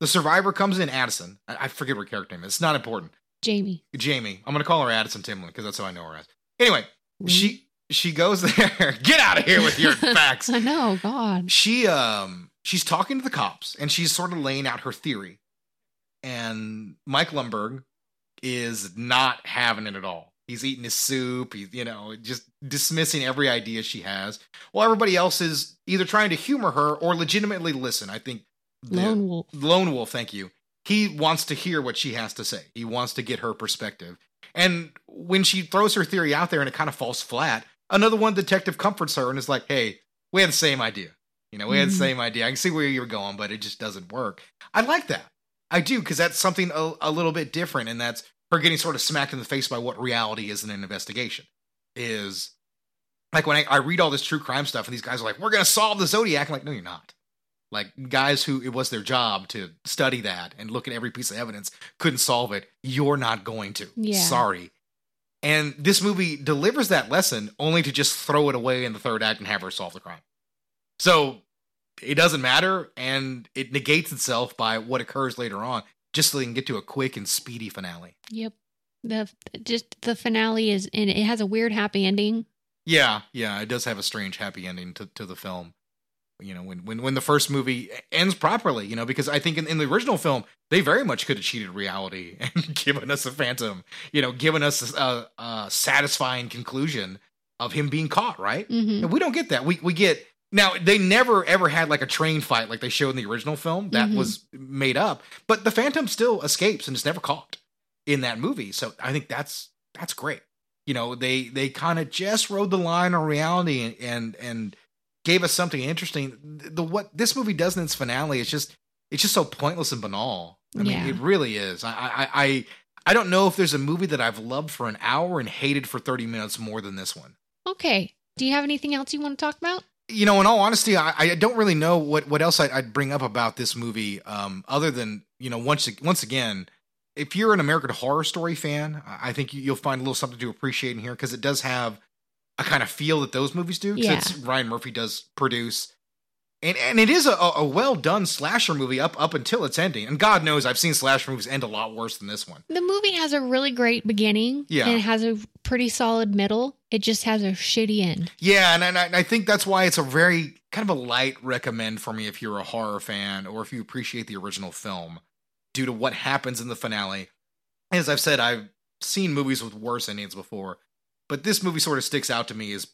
Speaker 1: the survivor comes in, Addison. I, I forget what character name. is. It's not important.
Speaker 2: Jamie.
Speaker 1: Jamie. I'm gonna call her Addison Timlin because that's how I know her as. Anyway, she she goes there. Get out of here with your facts.
Speaker 2: I know. God.
Speaker 1: she um she's talking to the cops and she's sort of laying out her theory and mike lumberg is not having it at all he's eating his soup he's you know just dismissing every idea she has while everybody else is either trying to humor her or legitimately listen i think the-
Speaker 2: Lone Wolf.
Speaker 1: lone wolf thank you he wants to hear what she has to say he wants to get her perspective and when she throws her theory out there and it kind of falls flat another one detective comforts her and is like hey we had the same idea you know, we had the
Speaker 2: Mhm.
Speaker 1: same idea. I can see where you're going, but it just doesn't work. I like that. I do because that's something a, a little bit different, and that's her getting sort of smacked in the face by what reality is in an investigation. Is like when I, I read all this true crime stuff, and these guys are like, "We're gonna solve the Zodiac." I'm like, no, you're not. Like guys who it was their job to study that and look at every piece of evidence couldn't solve it. You're not going to.
Speaker 2: Yeah.
Speaker 1: Sorry. And this movie delivers that lesson only to just throw it away in the third act and have her solve the crime. So it doesn't matter and it negates itself by what occurs later on, just so they can get to a quick and speedy finale.
Speaker 2: Yep. The just the finale is and it has a weird happy ending.
Speaker 1: Yeah, yeah, it does have a strange happy ending to, to the film. You know, when, when when the first movie ends properly, you know, because I think in, in the original film, they very much could have cheated reality and given us a phantom, you know, given us a, a satisfying conclusion of him being caught, right?
Speaker 2: hmm
Speaker 1: And we don't get that. We we get now they never ever had like a train fight like they showed in the original film. That
Speaker 2: Mhm.
Speaker 1: was made up. But the Phantom still escapes and is never caught in that movie. So I think that's that's great. You know, they they kind of just rode the line on reality and and, and gave us something interesting. The what this movie does in its finale is just it's just so pointless and banal. I mean, it really is. I I I I don't know if there's a movie that I've loved for an hour and hated for 30 minutes more than this one
Speaker 2: Okay. Do you have anything else you want to talk about?
Speaker 1: you know, in all honesty, I, I don't really know what, what else I'd, I'd bring up about this movie, um, other than you know, once once again, if you're an American Horror Story fan, I think you'll find a little something to appreciate in here because it does have a kind of feel that those movies do.
Speaker 2: Yeah.
Speaker 1: Ryan Murphy does produce, and and it is a, a well done slasher movie up up until its ending. And God knows I've seen slasher movies end a lot worse than this one.
Speaker 2: The movie has a really great beginning.
Speaker 1: Yeah.
Speaker 2: And it has a pretty solid middle. It just has a shitty end.
Speaker 1: Yeah, and, and I, and I think that's why it's a very kind of a light recommend for me if you're a horror fan or if you appreciate the original film, due to what happens in the finale. As I've said, I've seen movies with worse endings before, but this movie sort of sticks out to me is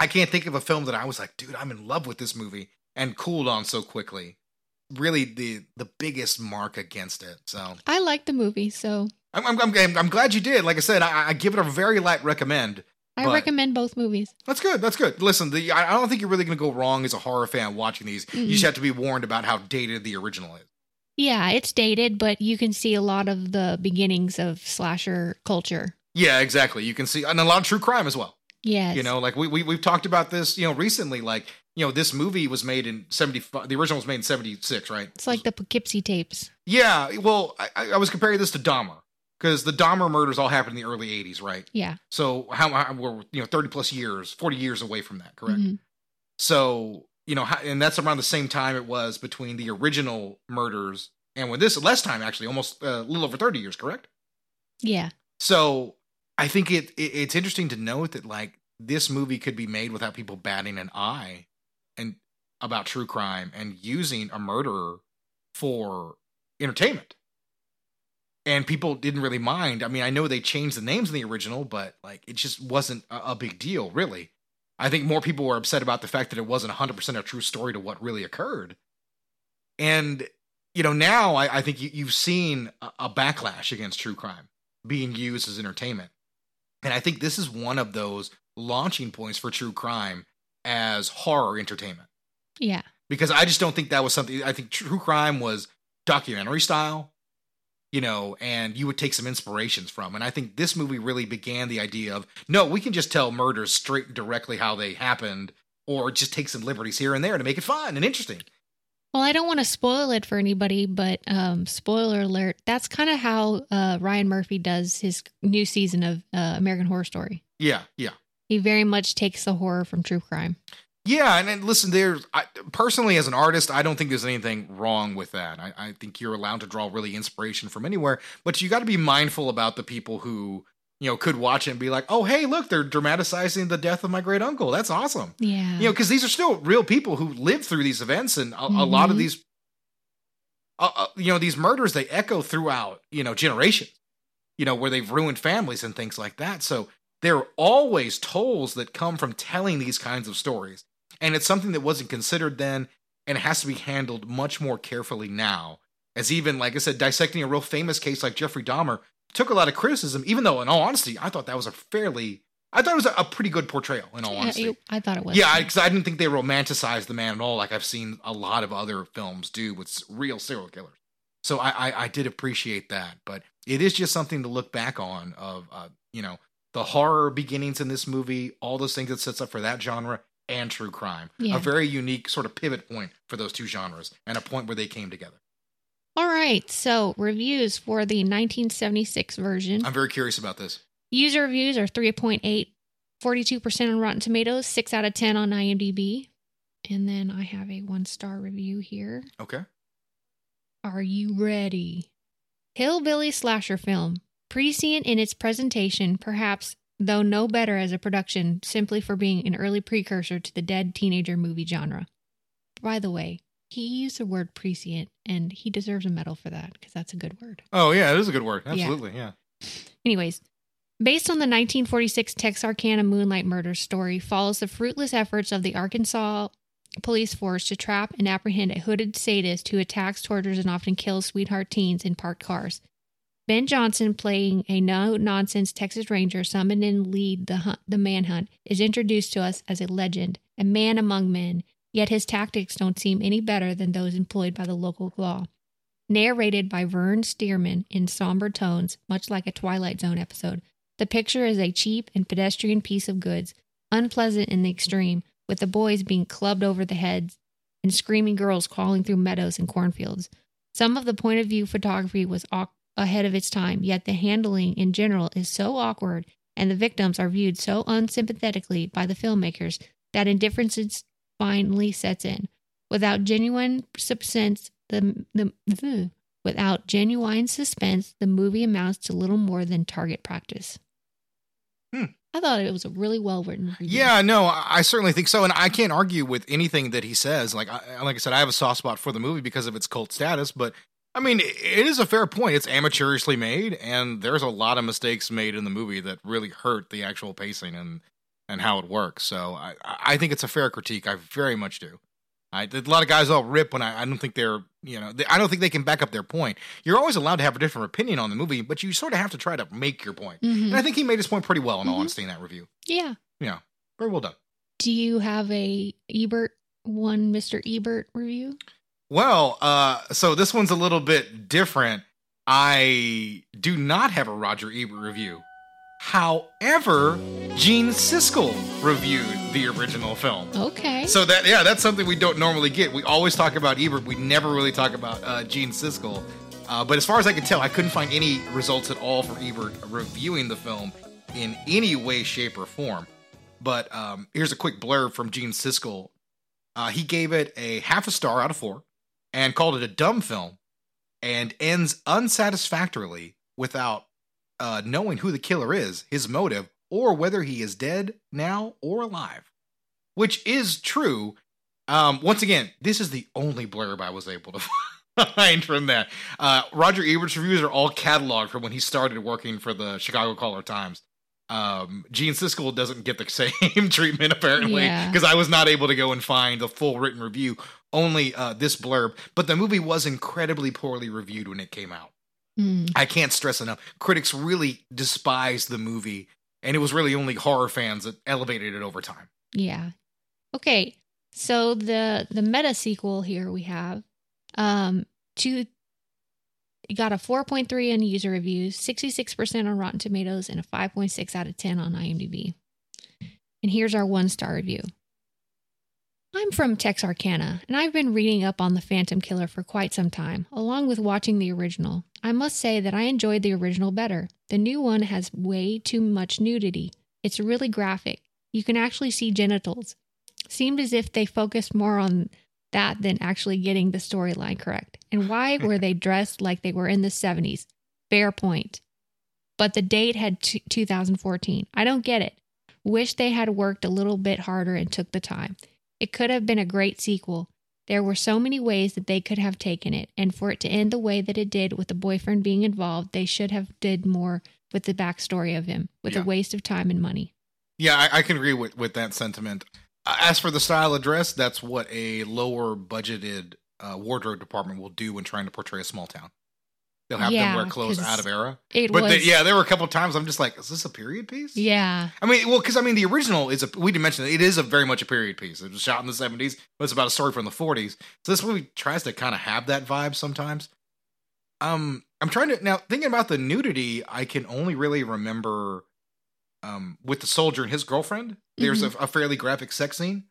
Speaker 1: I can't think of a film that I was like, dude, I'm in love with this movie and cooled on so quickly. Really, the the biggest mark against it. So
Speaker 2: I like the movie, so
Speaker 1: I'm I'm, I'm, I'm glad you did. Like I said, I, I give it a very light recommend.
Speaker 2: I
Speaker 1: But-
Speaker 2: recommend both movies.
Speaker 1: That's good. That's good. Listen, the I I don't think you're really going to go wrong as a horror fan watching these. You just have to be warned about how dated the original is.
Speaker 2: Yeah, it's dated, but you can see a lot of the beginnings of slasher culture.
Speaker 1: Yeah, exactly. You can see and a lot of true crime as well.
Speaker 2: Yes.
Speaker 1: You know, like we, we we've talked about this, you know, recently. Like you know, this movie was made in seventy five. The original was made in seventy six, right?
Speaker 2: it's like the Poughkeepsie tapes.
Speaker 1: Yeah. Well, I, I was comparing this to Dahmer because the Dahmer murders all happened in the early '80s, right?
Speaker 2: Yeah.
Speaker 1: So how, how we're you know thirty plus years, forty years away from that, correct?
Speaker 2: Mhm.
Speaker 1: So, you know, how- and that's around the same time it was between the original murders and when this less time actually, almost uh, a little over 30 years, correct?
Speaker 2: Yeah.
Speaker 1: So, I think it, it it's interesting to note that like this movie could be made without people batting an eye and about true crime and using a murderer for entertainment. And people didn't really mind. I mean, I know they changed the names in the original, but like it just wasn't a, a big deal, really. I think more people were upset about the fact that it wasn't 100% a true story to what really occurred. And, you know, now I, I think you, you've seen a, a backlash against true crime being used as entertainment. And I think this is one of those launching points for true crime as horror entertainment.
Speaker 2: Yeah.
Speaker 1: Because I just don't think that was something, I think true crime was documentary style, you know, and you would take some inspirations from. And I think this movie really began the idea of no, we can just tell murders straight and directly how they happened, or just take some liberties here and there to make it fun and interesting.
Speaker 2: Well, I don't want to spoil it for anybody, but um, spoiler alert, that's kind of how uh, Ryan Murphy does his new season of uh, American Horror Story.
Speaker 1: Yeah, yeah.
Speaker 2: He very much takes the horror from true crime.
Speaker 1: Yeah, and, and listen, there's I, personally as an artist, I don't think there's anything wrong with that. I, I think you're allowed to draw really inspiration from anywhere, but you got to be mindful about the people who you know could watch it and be like, "Oh, hey, look, they're dramatizing the death of my great uncle. That's awesome."
Speaker 2: Yeah.
Speaker 1: You know, because these are still real people who lived through these events, and a, a lot of
Speaker 2: Mhm.
Speaker 1: these, uh, you know, these murders they echo throughout you know generations. You know, where they've ruined families and things like that. So there are always tolls that come from telling these kinds of stories, and it's something that wasn't considered then, and has to be handled much more carefully now. As even like I said, dissecting a real famous case like Jeffrey Dahmer took a lot of criticism, even though in all honesty, I thought that was a fairly, I thought it was a, a pretty good portrayal. In all
Speaker 2: Yeah,
Speaker 1: honesty,
Speaker 2: you- I thought it was.
Speaker 1: yeah, because I, didn't think they romanticized the man at all, like I've seen a lot of other films do with real serial killers. So I, I, I did appreciate that, but it is just something to look back on of, uh, you know, the horror beginnings in this movie, all those things that sets up for that genre, and true crime.
Speaker 2: Yeah.
Speaker 1: A very unique sort of pivot point for those two genres, and a point where they came together.
Speaker 2: All right. So reviews for the 1976 version.
Speaker 1: I'm very curious about this.
Speaker 2: User reviews are 3.8, 42% on Rotten Tomatoes, 6 out of 10 on IMDb. And then I have a one star review here.
Speaker 1: Okay.
Speaker 2: Are you ready? Hillbilly slasher film, prescient in its presentation, perhaps though no better as a production, simply for being an early precursor to the dead teenager movie genre. By the way, he used the word prescient, and he deserves a medal for that because that's a good word.
Speaker 1: Oh yeah, it is a good word.
Speaker 2: Yeah.
Speaker 1: Absolutely, yeah.
Speaker 2: Anyways, based on the 1946 Texarkana Moonlight Murder story, follows the fruitless efforts of the Arkansas police force to trap and apprehend a hooded sadist who attacks, tortures, and often kills sweetheart teens in parked cars. Ben Johnson, playing a no nonsense Texas Ranger summoned in lead the hunt, the manhunt, is introduced to us as a legend, a man among men. Yet his tactics don't seem any better than those employed by the local law. Narrated by Vern Stearman in somber tones, much like a Twilight Zone episode, the picture is a cheap and pedestrian piece of goods, unpleasant in the extreme, with the boys being clubbed over the heads and screaming girls crawling through meadows and cornfields. Some of the point of view photography was ahead of its time, yet the handling in general is so awkward and the victims are viewed so unsympathetically by the filmmakers that indifference is- finally sets in. Without genuine suspense, the, the without genuine suspense, the movie amounts to little more than target practice.
Speaker 1: Hmm.
Speaker 2: I thought it was a really well written.
Speaker 1: Yeah, no, I certainly think so, and I can't argue with anything that he says. Like, I, like I said, I have a soft spot for the movie because of its cult status. But I mean, it is a fair point. It's amateurishly made, and there's a lot of mistakes made in the movie that really hurt the actual pacing and and how it works. So I I think it's a fair critique. I very much do. I, a lot of guys all rip when I, I don't think they're you know they, I don't think they can back up their point. You're always allowed to have a different opinion on the movie, but you sort of have to try to make your point.
Speaker 2: Mhm.
Speaker 1: And I think he made his point pretty well, in all
Speaker 2: Mhm.
Speaker 1: honesty, in that review.
Speaker 2: Yeah.
Speaker 1: Yeah, very well done.
Speaker 2: Do you have a Ebert one, Mr. Ebert review?
Speaker 1: Well, uh, so this one's a little bit different. I do not have a Roger Ebert review. However, Gene Siskel reviewed the original film.
Speaker 2: Okay.
Speaker 1: So that yeah, that's something we don't normally get. We always talk about Ebert. We never really talk about uh, Gene Siskel. Uh, but as far as I could tell, I couldn't find any results at all for Ebert reviewing the film in any way, shape, or form. But um, here's a quick blurb from Gene Siskel. Uh, he gave it a half a star out of four and called it a dumb film and ends unsatisfactorily without uh, knowing who the killer is, his motive, or whether he is dead now or alive, which is true. Um, once again, this is the only blurb I was able to find from that. Uh, Roger Ebert's reviews are all cataloged from when he started working for the Chicago Caller Times. Um, Gene Siskel doesn't get the same treatment apparently
Speaker 2: Yeah.
Speaker 1: because I was not able to go and find a full written review, only uh, this blurb. But the movie was incredibly poorly reviewed when it came out.
Speaker 2: Hmm.
Speaker 1: I can't stress enough. Critics really despised the movie, and it was really only horror fans that elevated it over time.
Speaker 2: Yeah. Okay. So the the meta sequel here we have um two it got a 4.3 on user reviews, 66% on Rotten Tomatoes and a 5.6 out of 10 on IMDb. And here's our one-star review. I'm from Texarkana, and I've been reading up on the Phantom Killer for quite some time, along with watching the original. I must say that I enjoyed the original better. The new one has way too much nudity. It's really graphic. You can actually see genitals. Seemed as if they focused more on that than actually getting the storyline correct. And why were they dressed like they were in the 70s? Fair point. But the date had t- 2014. I don't get it. Wish they had worked a little bit harder and took the time. It could have been a great sequel. There were so many ways that they could have taken it, and for it to end the way that it did with the boyfriend being involved, they should have did more with the backstory of him, with
Speaker 1: Yeah.
Speaker 2: a waste of time and money.
Speaker 1: Yeah, I, I can agree with, with that sentiment. As for the style of dress, that's what a lower budgeted uh, wardrobe department will do when trying to portray a small town. They'll have them wear clothes out of era.
Speaker 2: It
Speaker 1: But
Speaker 2: was,
Speaker 1: they, yeah, there were a couple times I'm just like, is this a period piece?
Speaker 2: yeah,
Speaker 1: I mean, well, because I mean, the original is a we didn't mention it. It is a very much a period piece. It was shot in the '70s, but it's about a story from the '40s. So this movie tries to kind of have that vibe sometimes. Um, I'm trying to now thinking about the nudity. I can only really remember, um, with the soldier and his girlfriend. There's a, a fairly graphic sex scene,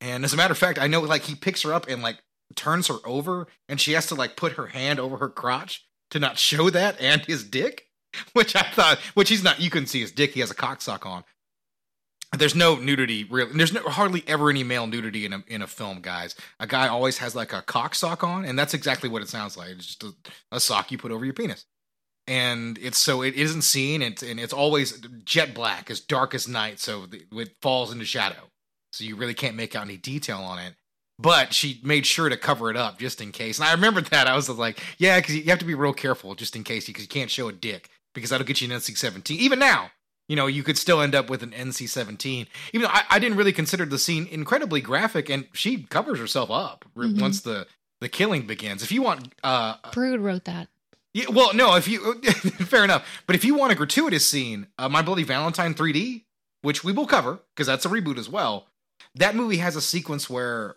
Speaker 1: and as a matter of fact, I know like he picks her up and like turns her over, and she has to like put her hand over her crotch to not show that and his dick. which I thought, which he's not. You couldn't see his dick. He has a cock sock on. There's no nudity, really. There's no, hardly ever any male nudity in a in a film, guys. A guy always has like a cock sock on, and that's exactly what it sounds like. It's just a, a sock you put over your penis, and it's so it isn't seen, and, and it's always jet black, as dark as night, so the, it falls into shadow, so you really can't make out any detail on it. But she made sure to cover it up just in case, and I remembered that. I was like, yeah, because you have to be real careful just in case, because you can't show a dick because that'll get you an NC-17. Even now, you know, you could still end up with an NC-17. Even though I, I didn't really consider the scene incredibly graphic, and she covers herself up
Speaker 2: Mhm.
Speaker 1: once the the killing begins. If you want, uh,
Speaker 2: Prude wrote that.
Speaker 1: yeah, well, no, if you fair enough, but if you want a gratuitous scene, uh, My Bloody Valentine 3D, which we will cover because that's a reboot as well. That movie has a sequence where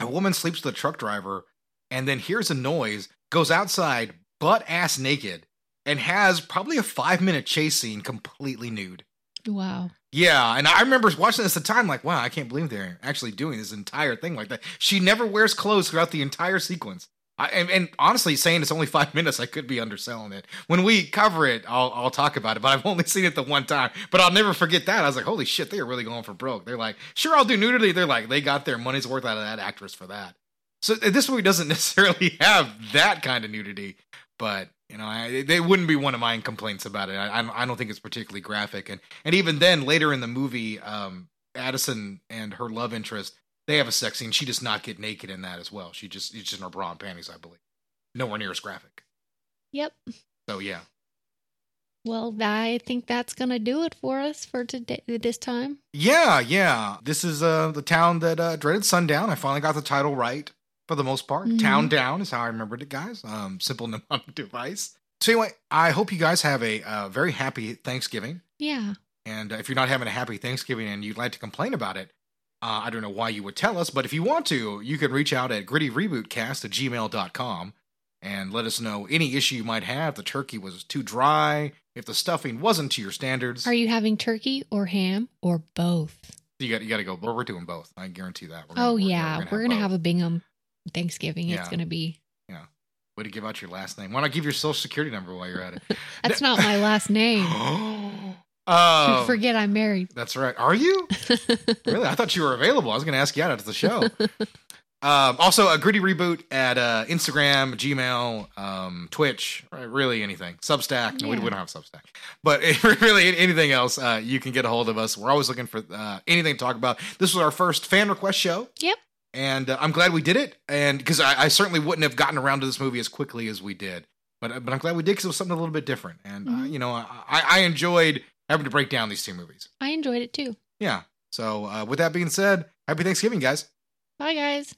Speaker 1: a woman sleeps with a truck driver and then hears a noise, goes outside butt ass naked, and has probably a five minute chase scene completely nude.
Speaker 2: Wow.
Speaker 1: Yeah, and I remember watching this at the time, like, wow, I can't believe they're actually doing this entire thing like that. She never wears clothes throughout the entire sequence. I, and, and honestly, saying it's only five minutes, I could be underselling it. When we cover it, I'll, I'll talk about it, but I've only seen it the one time. But I'll never forget that. I was like, holy shit, they are really going for broke. They're like, sure, I'll do nudity. They're like, they got their money's worth out of that actress for that. So this movie doesn't necessarily have that kind of nudity, but you know, I, they wouldn't be one of my complaints about it. I, I don't think it's particularly graphic, and and even then, later in the movie, um, Addison and her love interest they have a sex scene. She does not get naked in that as well. She just it's just in her bra and panties, I believe. Nowhere near as graphic.
Speaker 2: Yep.
Speaker 1: So yeah,
Speaker 2: Well, I think that's gonna do it for us for today. This time.
Speaker 1: yeah, yeah. This is uh the town that uh, dreaded sundown. I finally got the title right for the most part.
Speaker 2: Mhm.
Speaker 1: Town down is how I remembered it, guys. Um, simple mnemonic device. So anyway, I hope you guys have a uh, very happy Thanksgiving.
Speaker 2: Yeah.
Speaker 1: And uh, if you're not having a happy Thanksgiving and you'd like to complain about it, uh, I don't know why you would tell us, but if you want to, you can reach out at grittyrebootcast at gmail.com and let us know any issue you might have. The turkey was too dry, if the stuffing wasn't to your standards.
Speaker 2: Are you having turkey or ham or both?
Speaker 1: you got you got to go. We're we're doing both. I guarantee that. We're
Speaker 2: oh
Speaker 1: we're
Speaker 2: yeah, we're gonna, have,
Speaker 1: both.
Speaker 2: a Bingham Thanksgiving.
Speaker 1: Yeah.
Speaker 2: It's gonna be. Yeah.
Speaker 1: Way to give out your last name. Why not give your social security number while you're at it?
Speaker 2: That's not my last name.
Speaker 1: Oh,
Speaker 2: Forget I'm married.
Speaker 1: that's right. Are you? really? I thought you were available. I was going to ask you out after the show. um, also, a gritty reboot at uh, Instagram, Gmail, um, Twitch, right, really anything. Substack. No, we,
Speaker 2: Yeah.
Speaker 1: we don't have Substack. But really anything else, uh, you can get a hold of us. We're always looking for uh, anything to talk about. This was our first fan request show.
Speaker 2: Yep.
Speaker 1: And uh, I'm glad we did it. And because I, I certainly wouldn't have gotten around to this movie as quickly as we did. But, uh, but I'm glad we did because it was something a little bit different. And, uh,
Speaker 2: Mhm.
Speaker 1: you know, I, I enjoyed having to break down these two movies.
Speaker 2: I enjoyed it too.
Speaker 1: Yeah. So, uh, with that being said, happy Thanksgiving, guys.
Speaker 2: Bye guys.